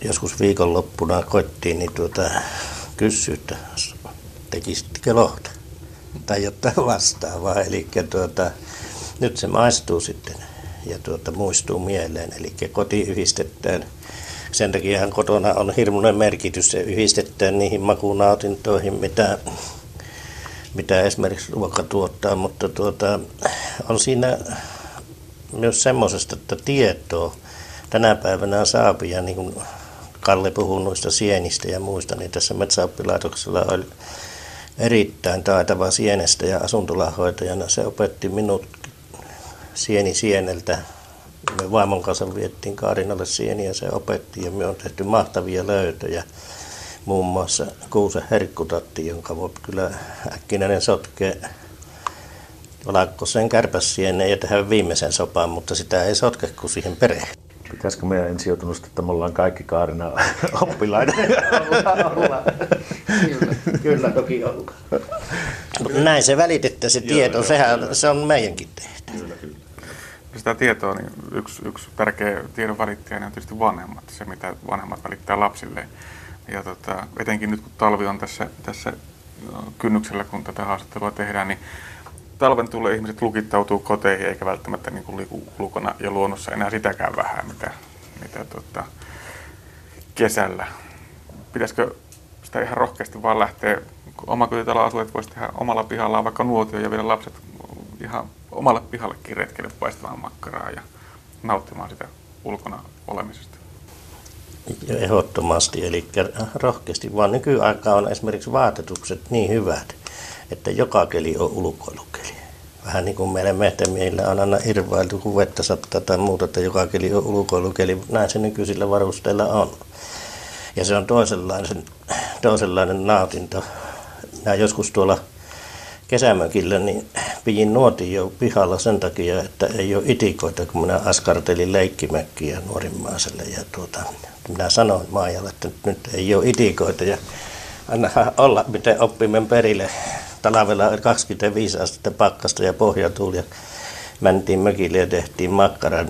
joskus viikonloppuna koittiin, niin tuota, kysyy, että tekisittekö lohta tai jotain vastaavaa. Eli tuota, nyt se maistuu sitten ja tuota, muistuu mieleen. Eli koti yhdistetään. Sen takia kotona on hirmuinen merkitys. Se yhdistetään niihin makunautintoihin, mitä, mitä esimerkiksi ruoka tuottaa. Mutta tuota, on siinä myös semmoisesta, että tietoa tänä päivänä saapia, niin kuin Kalle puhuu noista sienistä ja muista, niin tässä metsäoppilaitoksella oli erittäin taitava sienestä ja asuntolahoitajana. Se opetti minut sieni sieneltä. Me vaimon kanssa viettiin Kaarinalle sieniä, se opetti ja me on tehty mahtavia löytöjä. Muun muassa kuusen herkkutatti, jonka voi kyllä äkkinäinen sotkea valakkosen kärpäsieneen ja tehdä viimeisen sopaan, mutta sitä ei sotke kuin siihen perehtyy. Pitäisikö meidän ensi joutunut, että me ollaan kaikki Kaarina oppilaita? kyllä, kyllä toki ollaan. Näin se välitettä se tieto, joo, sehän kyllä. se on meidänkin tehtävä. Kyllä, kyllä. Sitä tietoa, niin yksi, yksi tärkeä tiedon välittäjä niin on tietysti vanhemmat, se mitä vanhemmat välittää lapsille. Ja tota, etenkin nyt kun talvi on tässä, tässä kynnyksellä, kun tätä haastattelua tehdään, niin talven tulee ihmiset lukittautuu koteihin eikä välttämättä niin kuin liiku ulkona ja luonnossa enää sitäkään vähän, mitä, mitä tota, kesällä. Pitäisikö sitä ihan rohkeasti vaan lähteä, kun omakotitalon voisi tehdä omalla pihallaan vaikka nuotio ja viedä lapset ihan omalle pihallekin retkelle paistamaan makkaraa ja nauttimaan sitä ulkona olemisesta. Ehdottomasti, eli rohkeasti, vaan nykyaikaa on esimerkiksi vaatetukset niin hyvät, että joka keli on ulkoilukeli. Vähän niin kuin meillä mehtemiehillä on aina irvailtu, kun vettä sattaa tai muuta, että joka keli on ulkoilukeli. Näin se nykyisillä varusteilla on. Ja se on toisenlainen, toisenlainen nautinto. Minä joskus tuolla kesämökillä niin pidin nuotin jo pihalla sen takia, että ei ole itikoita, kun minä askartelin leikkimökkiä nuorimmaiselle. Ja tuota, minä sanoin Maajalle, että nyt ei ole itikoita ja anna olla, miten oppimme perille talvella 25 astetta pakkasta ja pohjatuuli ja mentiin mökille ja tehtiin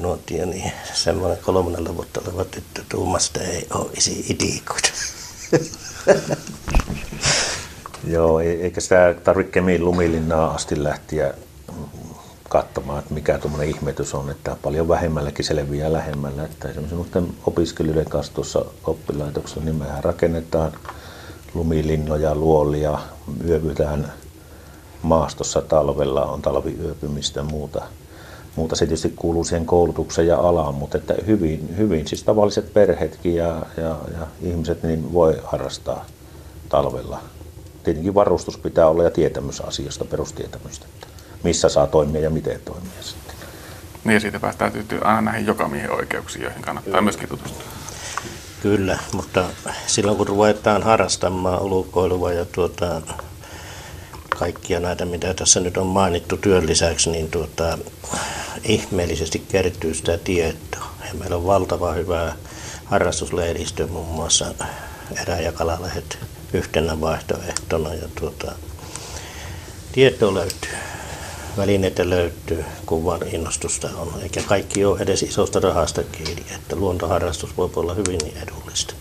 nuotia, niin semmoinen kolmannella vuotta oleva tyttö tuumasta ei ole isi itikoita. Joo, eikä sitä tarvitse Kemin lumilinnaa asti lähteä katsomaan, että mikä tuommoinen ihmetys on, että paljon vähemmälläkin selviää lähemmällä. Että esimerkiksi opiskelijoiden kanssa tuossa oppilaitoksella, niin mehän rakennetaan lumilinnoja, luolia, yövytään maastossa talvella, on talviyöpymistä ja muuta. Muuta se tietysti kuuluu siihen koulutukseen ja alaan, mutta että hyvin, hyvin siis tavalliset perheetkin ja, ja, ja ihmiset niin voi harrastaa talvella. Tietenkin varustus pitää olla ja tietämys asiasta, perustietämystä, että missä saa toimia ja miten toimia sitten. Niin ja siitä päästään aina näihin jokamiehen oikeuksiin, joihin kannattaa Kyllä. myöskin tutustua. Kyllä, mutta silloin kun ruvetaan harrastamaan ulkoilua ja tuota, kaikkia näitä, mitä tässä nyt on mainittu työn lisäksi, niin tuota, ihmeellisesti kertyy sitä tietoa. Ja meillä on valtava hyvää harrastuslehdistö, muun muassa erä- ja kalalehdet yhtenä vaihtoehtona. Ja tuota, tietoa löytyy, välineitä löytyy, kun vaan innostusta on. Eikä kaikki ole edes isosta rahasta kiinni, että luontoharrastus voi olla hyvin edullista.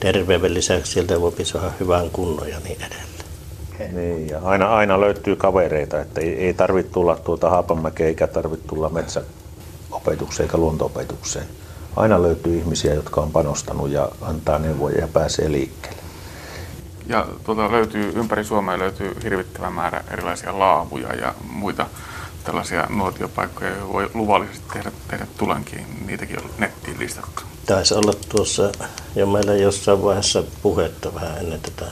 Terveyden lisäksi sieltä voi saada hyvän kunnon ja niin edelleen. Niin, ja aina, aina löytyy kavereita, että ei, ei tarvitse tulla tuota Haapamäkeä eikä tarvitse tulla metsäopetukseen eikä luontoopetukseen. Aina löytyy ihmisiä, jotka on panostanut ja antaa neuvoja ja pääsee liikkeelle. Ja tuota, löytyy, ympäri Suomea löytyy hirvittävä määrä erilaisia laavuja ja muita tällaisia nuotiopaikkoja, joihin voi luvallisesti tehdä, tehdä tulenkin. Niitäkin on nettiin listattu. Taisi olla tuossa jo meillä jossain vaiheessa puhetta vähän ennen tätä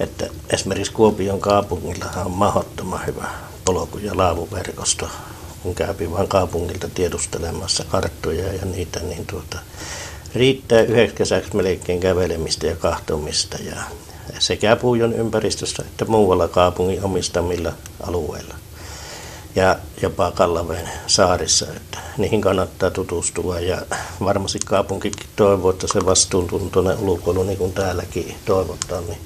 että esimerkiksi Kuopion kaupungilla on mahdottoman hyvä polku- ja laavuverkosto. Kun käypi vain kaupungilta tiedustelemassa karttoja ja niitä, niin tuota, riittää yhdeksi kesäksi melkein kävelemistä ja kahtomista ja sekä Puujon ympäristössä että muualla kaupungin omistamilla alueilla. ja jopa Kallaveen saarissa. Että niihin kannattaa tutustua ja varmasti kaupunkikin toivoo, että se vastuuntuntoinen ulkoilu, niin kuin täälläkin toivotaan, niin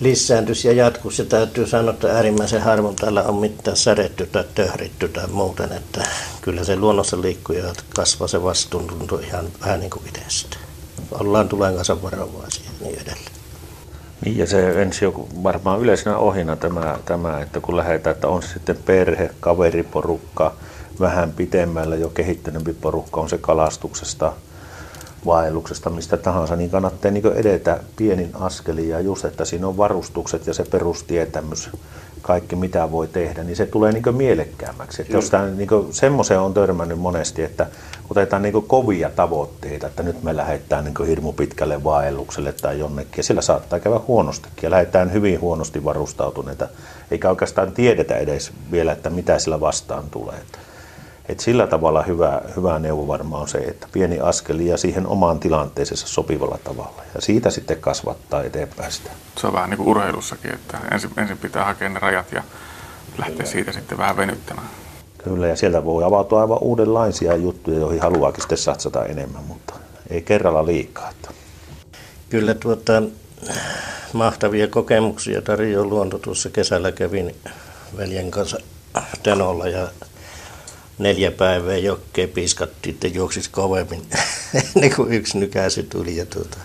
lisääntyisi ja jatkuisi. Ja täytyy sanoa, että äärimmäisen harvoin täällä on mitään säretty tai töhritty tai muuten. Että kyllä se luonnossa liikkuu ja kasvaa se vastuuntunto ihan vähän niin kuin itsestä. Ollaan tulen kanssa varovaisia ja niin edelleen. Niin ja se ensi on varmaan yleisenä ohina tämä, tämä, että kun lähdetään, että on se sitten perhe, kaveriporukka, vähän pitemmällä jo kehittäneempi porukka, on se kalastuksesta, vaelluksesta, mistä tahansa, niin kannattaa niin edetä pienin askelin ja just, että siinä on varustukset ja se perustietämys, kaikki mitä voi tehdä, niin se tulee niin mielekkäämmäksi. Että jos tämä, niin semmoiseen on törmännyt monesti, että otetaan niin kovia tavoitteita, että nyt me lähdetään niin hirmu pitkälle vaellukselle tai jonnekin, ja sillä saattaa käydä huonostikin, ja lähdetään hyvin huonosti varustautuneita, eikä oikeastaan tiedetä edes vielä, että mitä sillä vastaan tulee. Et sillä tavalla hyvä, hyvä neuvo varmaan on se, että pieni askeli ja siihen omaan tilanteeseensa sopivalla tavalla. Ja siitä sitten kasvattaa eteenpäin sitä. Se on vähän niin kuin urheilussakin, että ensin, ensin pitää hakea ne rajat ja lähteä Kyllä. siitä sitten vähän venyttämään. Kyllä, ja sieltä voi avautua aivan uudenlaisia juttuja, joihin haluaakin sitten satsata enemmän, mutta ei kerralla liikaa. Että. Kyllä tuota, mahtavia kokemuksia tarjoaa luonto. Tuossa kesällä kävin veljen kanssa Tenolla ja neljä päivää jokkeen piiskattiin, että juoksis kovemmin ennen kuin yksi nykäisy tuli. Ja tuota,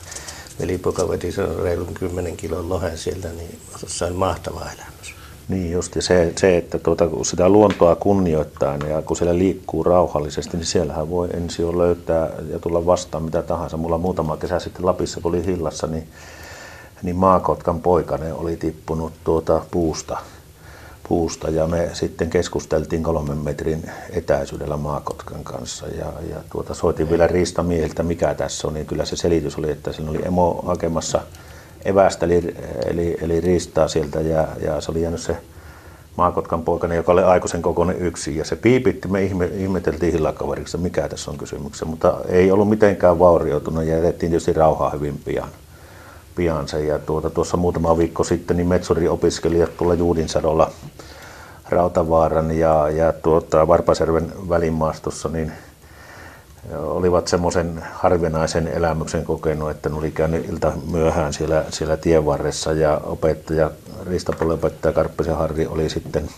velipoka veti sen reilun 10 kilon lohen sieltä, niin se on mahtava elämys. Niin just, ja se, se että tuota, kun sitä luontoa kunnioittaa ja kun siellä liikkuu rauhallisesti, niin siellähän voi ensi jo löytää ja tulla vastaan mitä tahansa. Mulla muutama kesä sitten Lapissa, kun oli hillassa, niin, niin maakotkan poikane oli tippunut tuota puusta puusta ja me sitten keskusteltiin kolmen metrin etäisyydellä maakotkan kanssa ja, ja tuota, soitin vielä riistamieltä, mikä tässä on, niin kyllä se selitys oli, että siinä oli emo hakemassa evästä eli, eli, eli riistaa sieltä ja, ja se oli jäänyt se maakotkan poikainen, joka oli aikuisen kokoinen yksi. Ja se piipitti, me ihme, ihmeteltiin hillakaveriksi, mikä tässä on kysymyksessä, mutta ei ollut mitenkään vaurioitunut ja jätettiin tietysti rauhaa hyvin pian pian se. Ja tuota, tuossa muutama viikko sitten niin metsuri-opiskelijat tuolla Juudinsadolla Rautavaaran ja, ja tuota, Varpaserven välimaastossa niin olivat semmoisen harvinaisen elämyksen kokenut, että ne oli käynyt ilta myöhään siellä, siellä tien varressa ja opettaja, riistapuolenopettaja Karppisen Harri oli sitten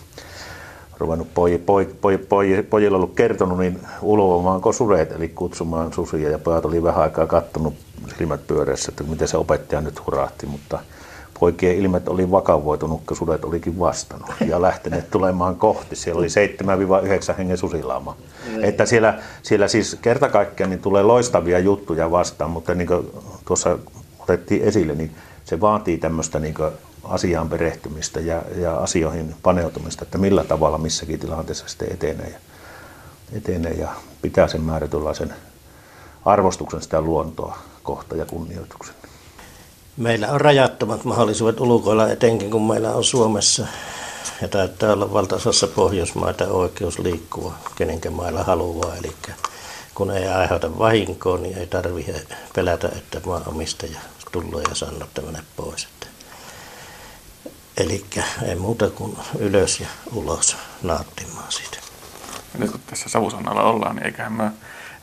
ruvennut poj, poj, poj, poj, pojilla ollut kertonut, niin ulvomaan sureet, eli kutsumaan susia, ja pojat oli vähän aikaa kattonut silmät pyöreässä, että miten se opettaja nyt hurahti, mutta poikien ilmet oli vakavoitunut, kun sudet olikin vastannut ja lähteneet tulemaan kohti. Siellä oli 7-9 hengen susilaama. Että siellä, siellä siis kerta kaikkiaan niin tulee loistavia juttuja vastaan, mutta niin kuin tuossa otettiin esille, niin se vaatii tämmöistä niin asiaan perehtymistä ja, ja asioihin paneutumista, että millä tavalla missäkin tilanteessa sitten etenee ja, etenee ja pitää sen määrätynlaisen arvostuksen sitä luontoa kohta ja kunnioituksen. Meillä on rajattomat mahdollisuudet ulkoilla, etenkin kun meillä on Suomessa ja taitaa olla valtaosassa Pohjoismaita oikeus liikkua, kenenkä mailla haluaa. Eli kun ei aiheuta vahinkoa, niin ei tarvitse pelätä, että maanomistaja tulee ja sanoo, mene pois. Eli ei muuta kuin ylös ja ulos nauttimaan siitä. Ja nyt kun tässä savusannalla ollaan, niin eiköhän me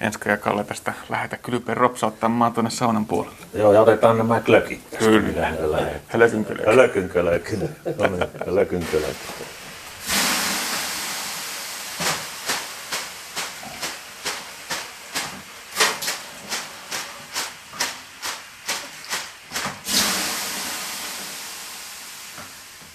Enska ja Kalle tästä lähetä kylpeen ropsauttamaan tuonne saunan puolelle. Joo, ja otetaan nämä klökit. Kyllä. Hölökyn klökit. Hölökyn klökit. No niin, hölökyn klökit.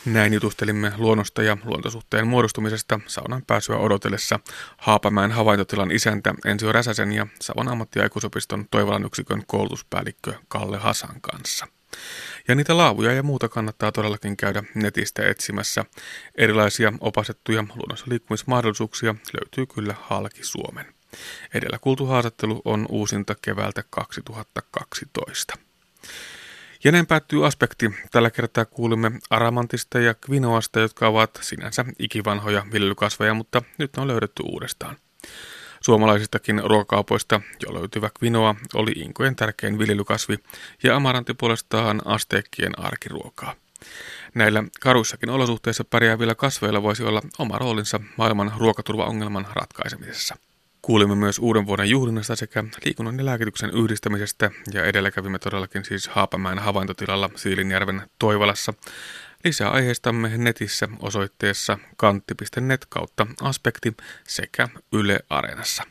Näin jutustelimme luonnosta ja luontosuhteen muodostumisesta saunan pääsyä odotellessa Haapamäen havaintotilan isäntä Ensio Räsäsen ja Savon ammattiaikuisopiston Toivalan yksikön koulutuspäällikkö Kalle Hasan kanssa. Ja niitä laavuja ja muuta kannattaa todellakin käydä netistä etsimässä. Erilaisia opastettuja luonnossa liikkumismahdollisuuksia löytyy kyllä halki Suomen. Edellä kuultu haastattelu on uusinta keväältä 2012. Ja näin päättyy aspekti. Tällä kertaa kuulimme aramantista ja kvinoasta, jotka ovat sinänsä ikivanhoja viljelykasveja, mutta nyt ne on löydetty uudestaan. Suomalaisistakin ruokakaupoista jo löytyvä kvinoa oli inkojen tärkein viljelykasvi ja amarantti puolestaan asteekkien arkiruokaa. Näillä karuissakin olosuhteissa pärjäävillä kasveilla voisi olla oma roolinsa maailman ruokaturvaongelman ratkaisemisessa. Kuulimme myös uuden vuoden juhlinnasta sekä liikunnan ja lääkityksen yhdistämisestä ja edellä kävimme todellakin siis Haapamäen havaintotilalla Siilinjärven Toivalassa. Lisää aiheistamme netissä osoitteessa kantti.net kautta aspekti sekä Yle Areenassa.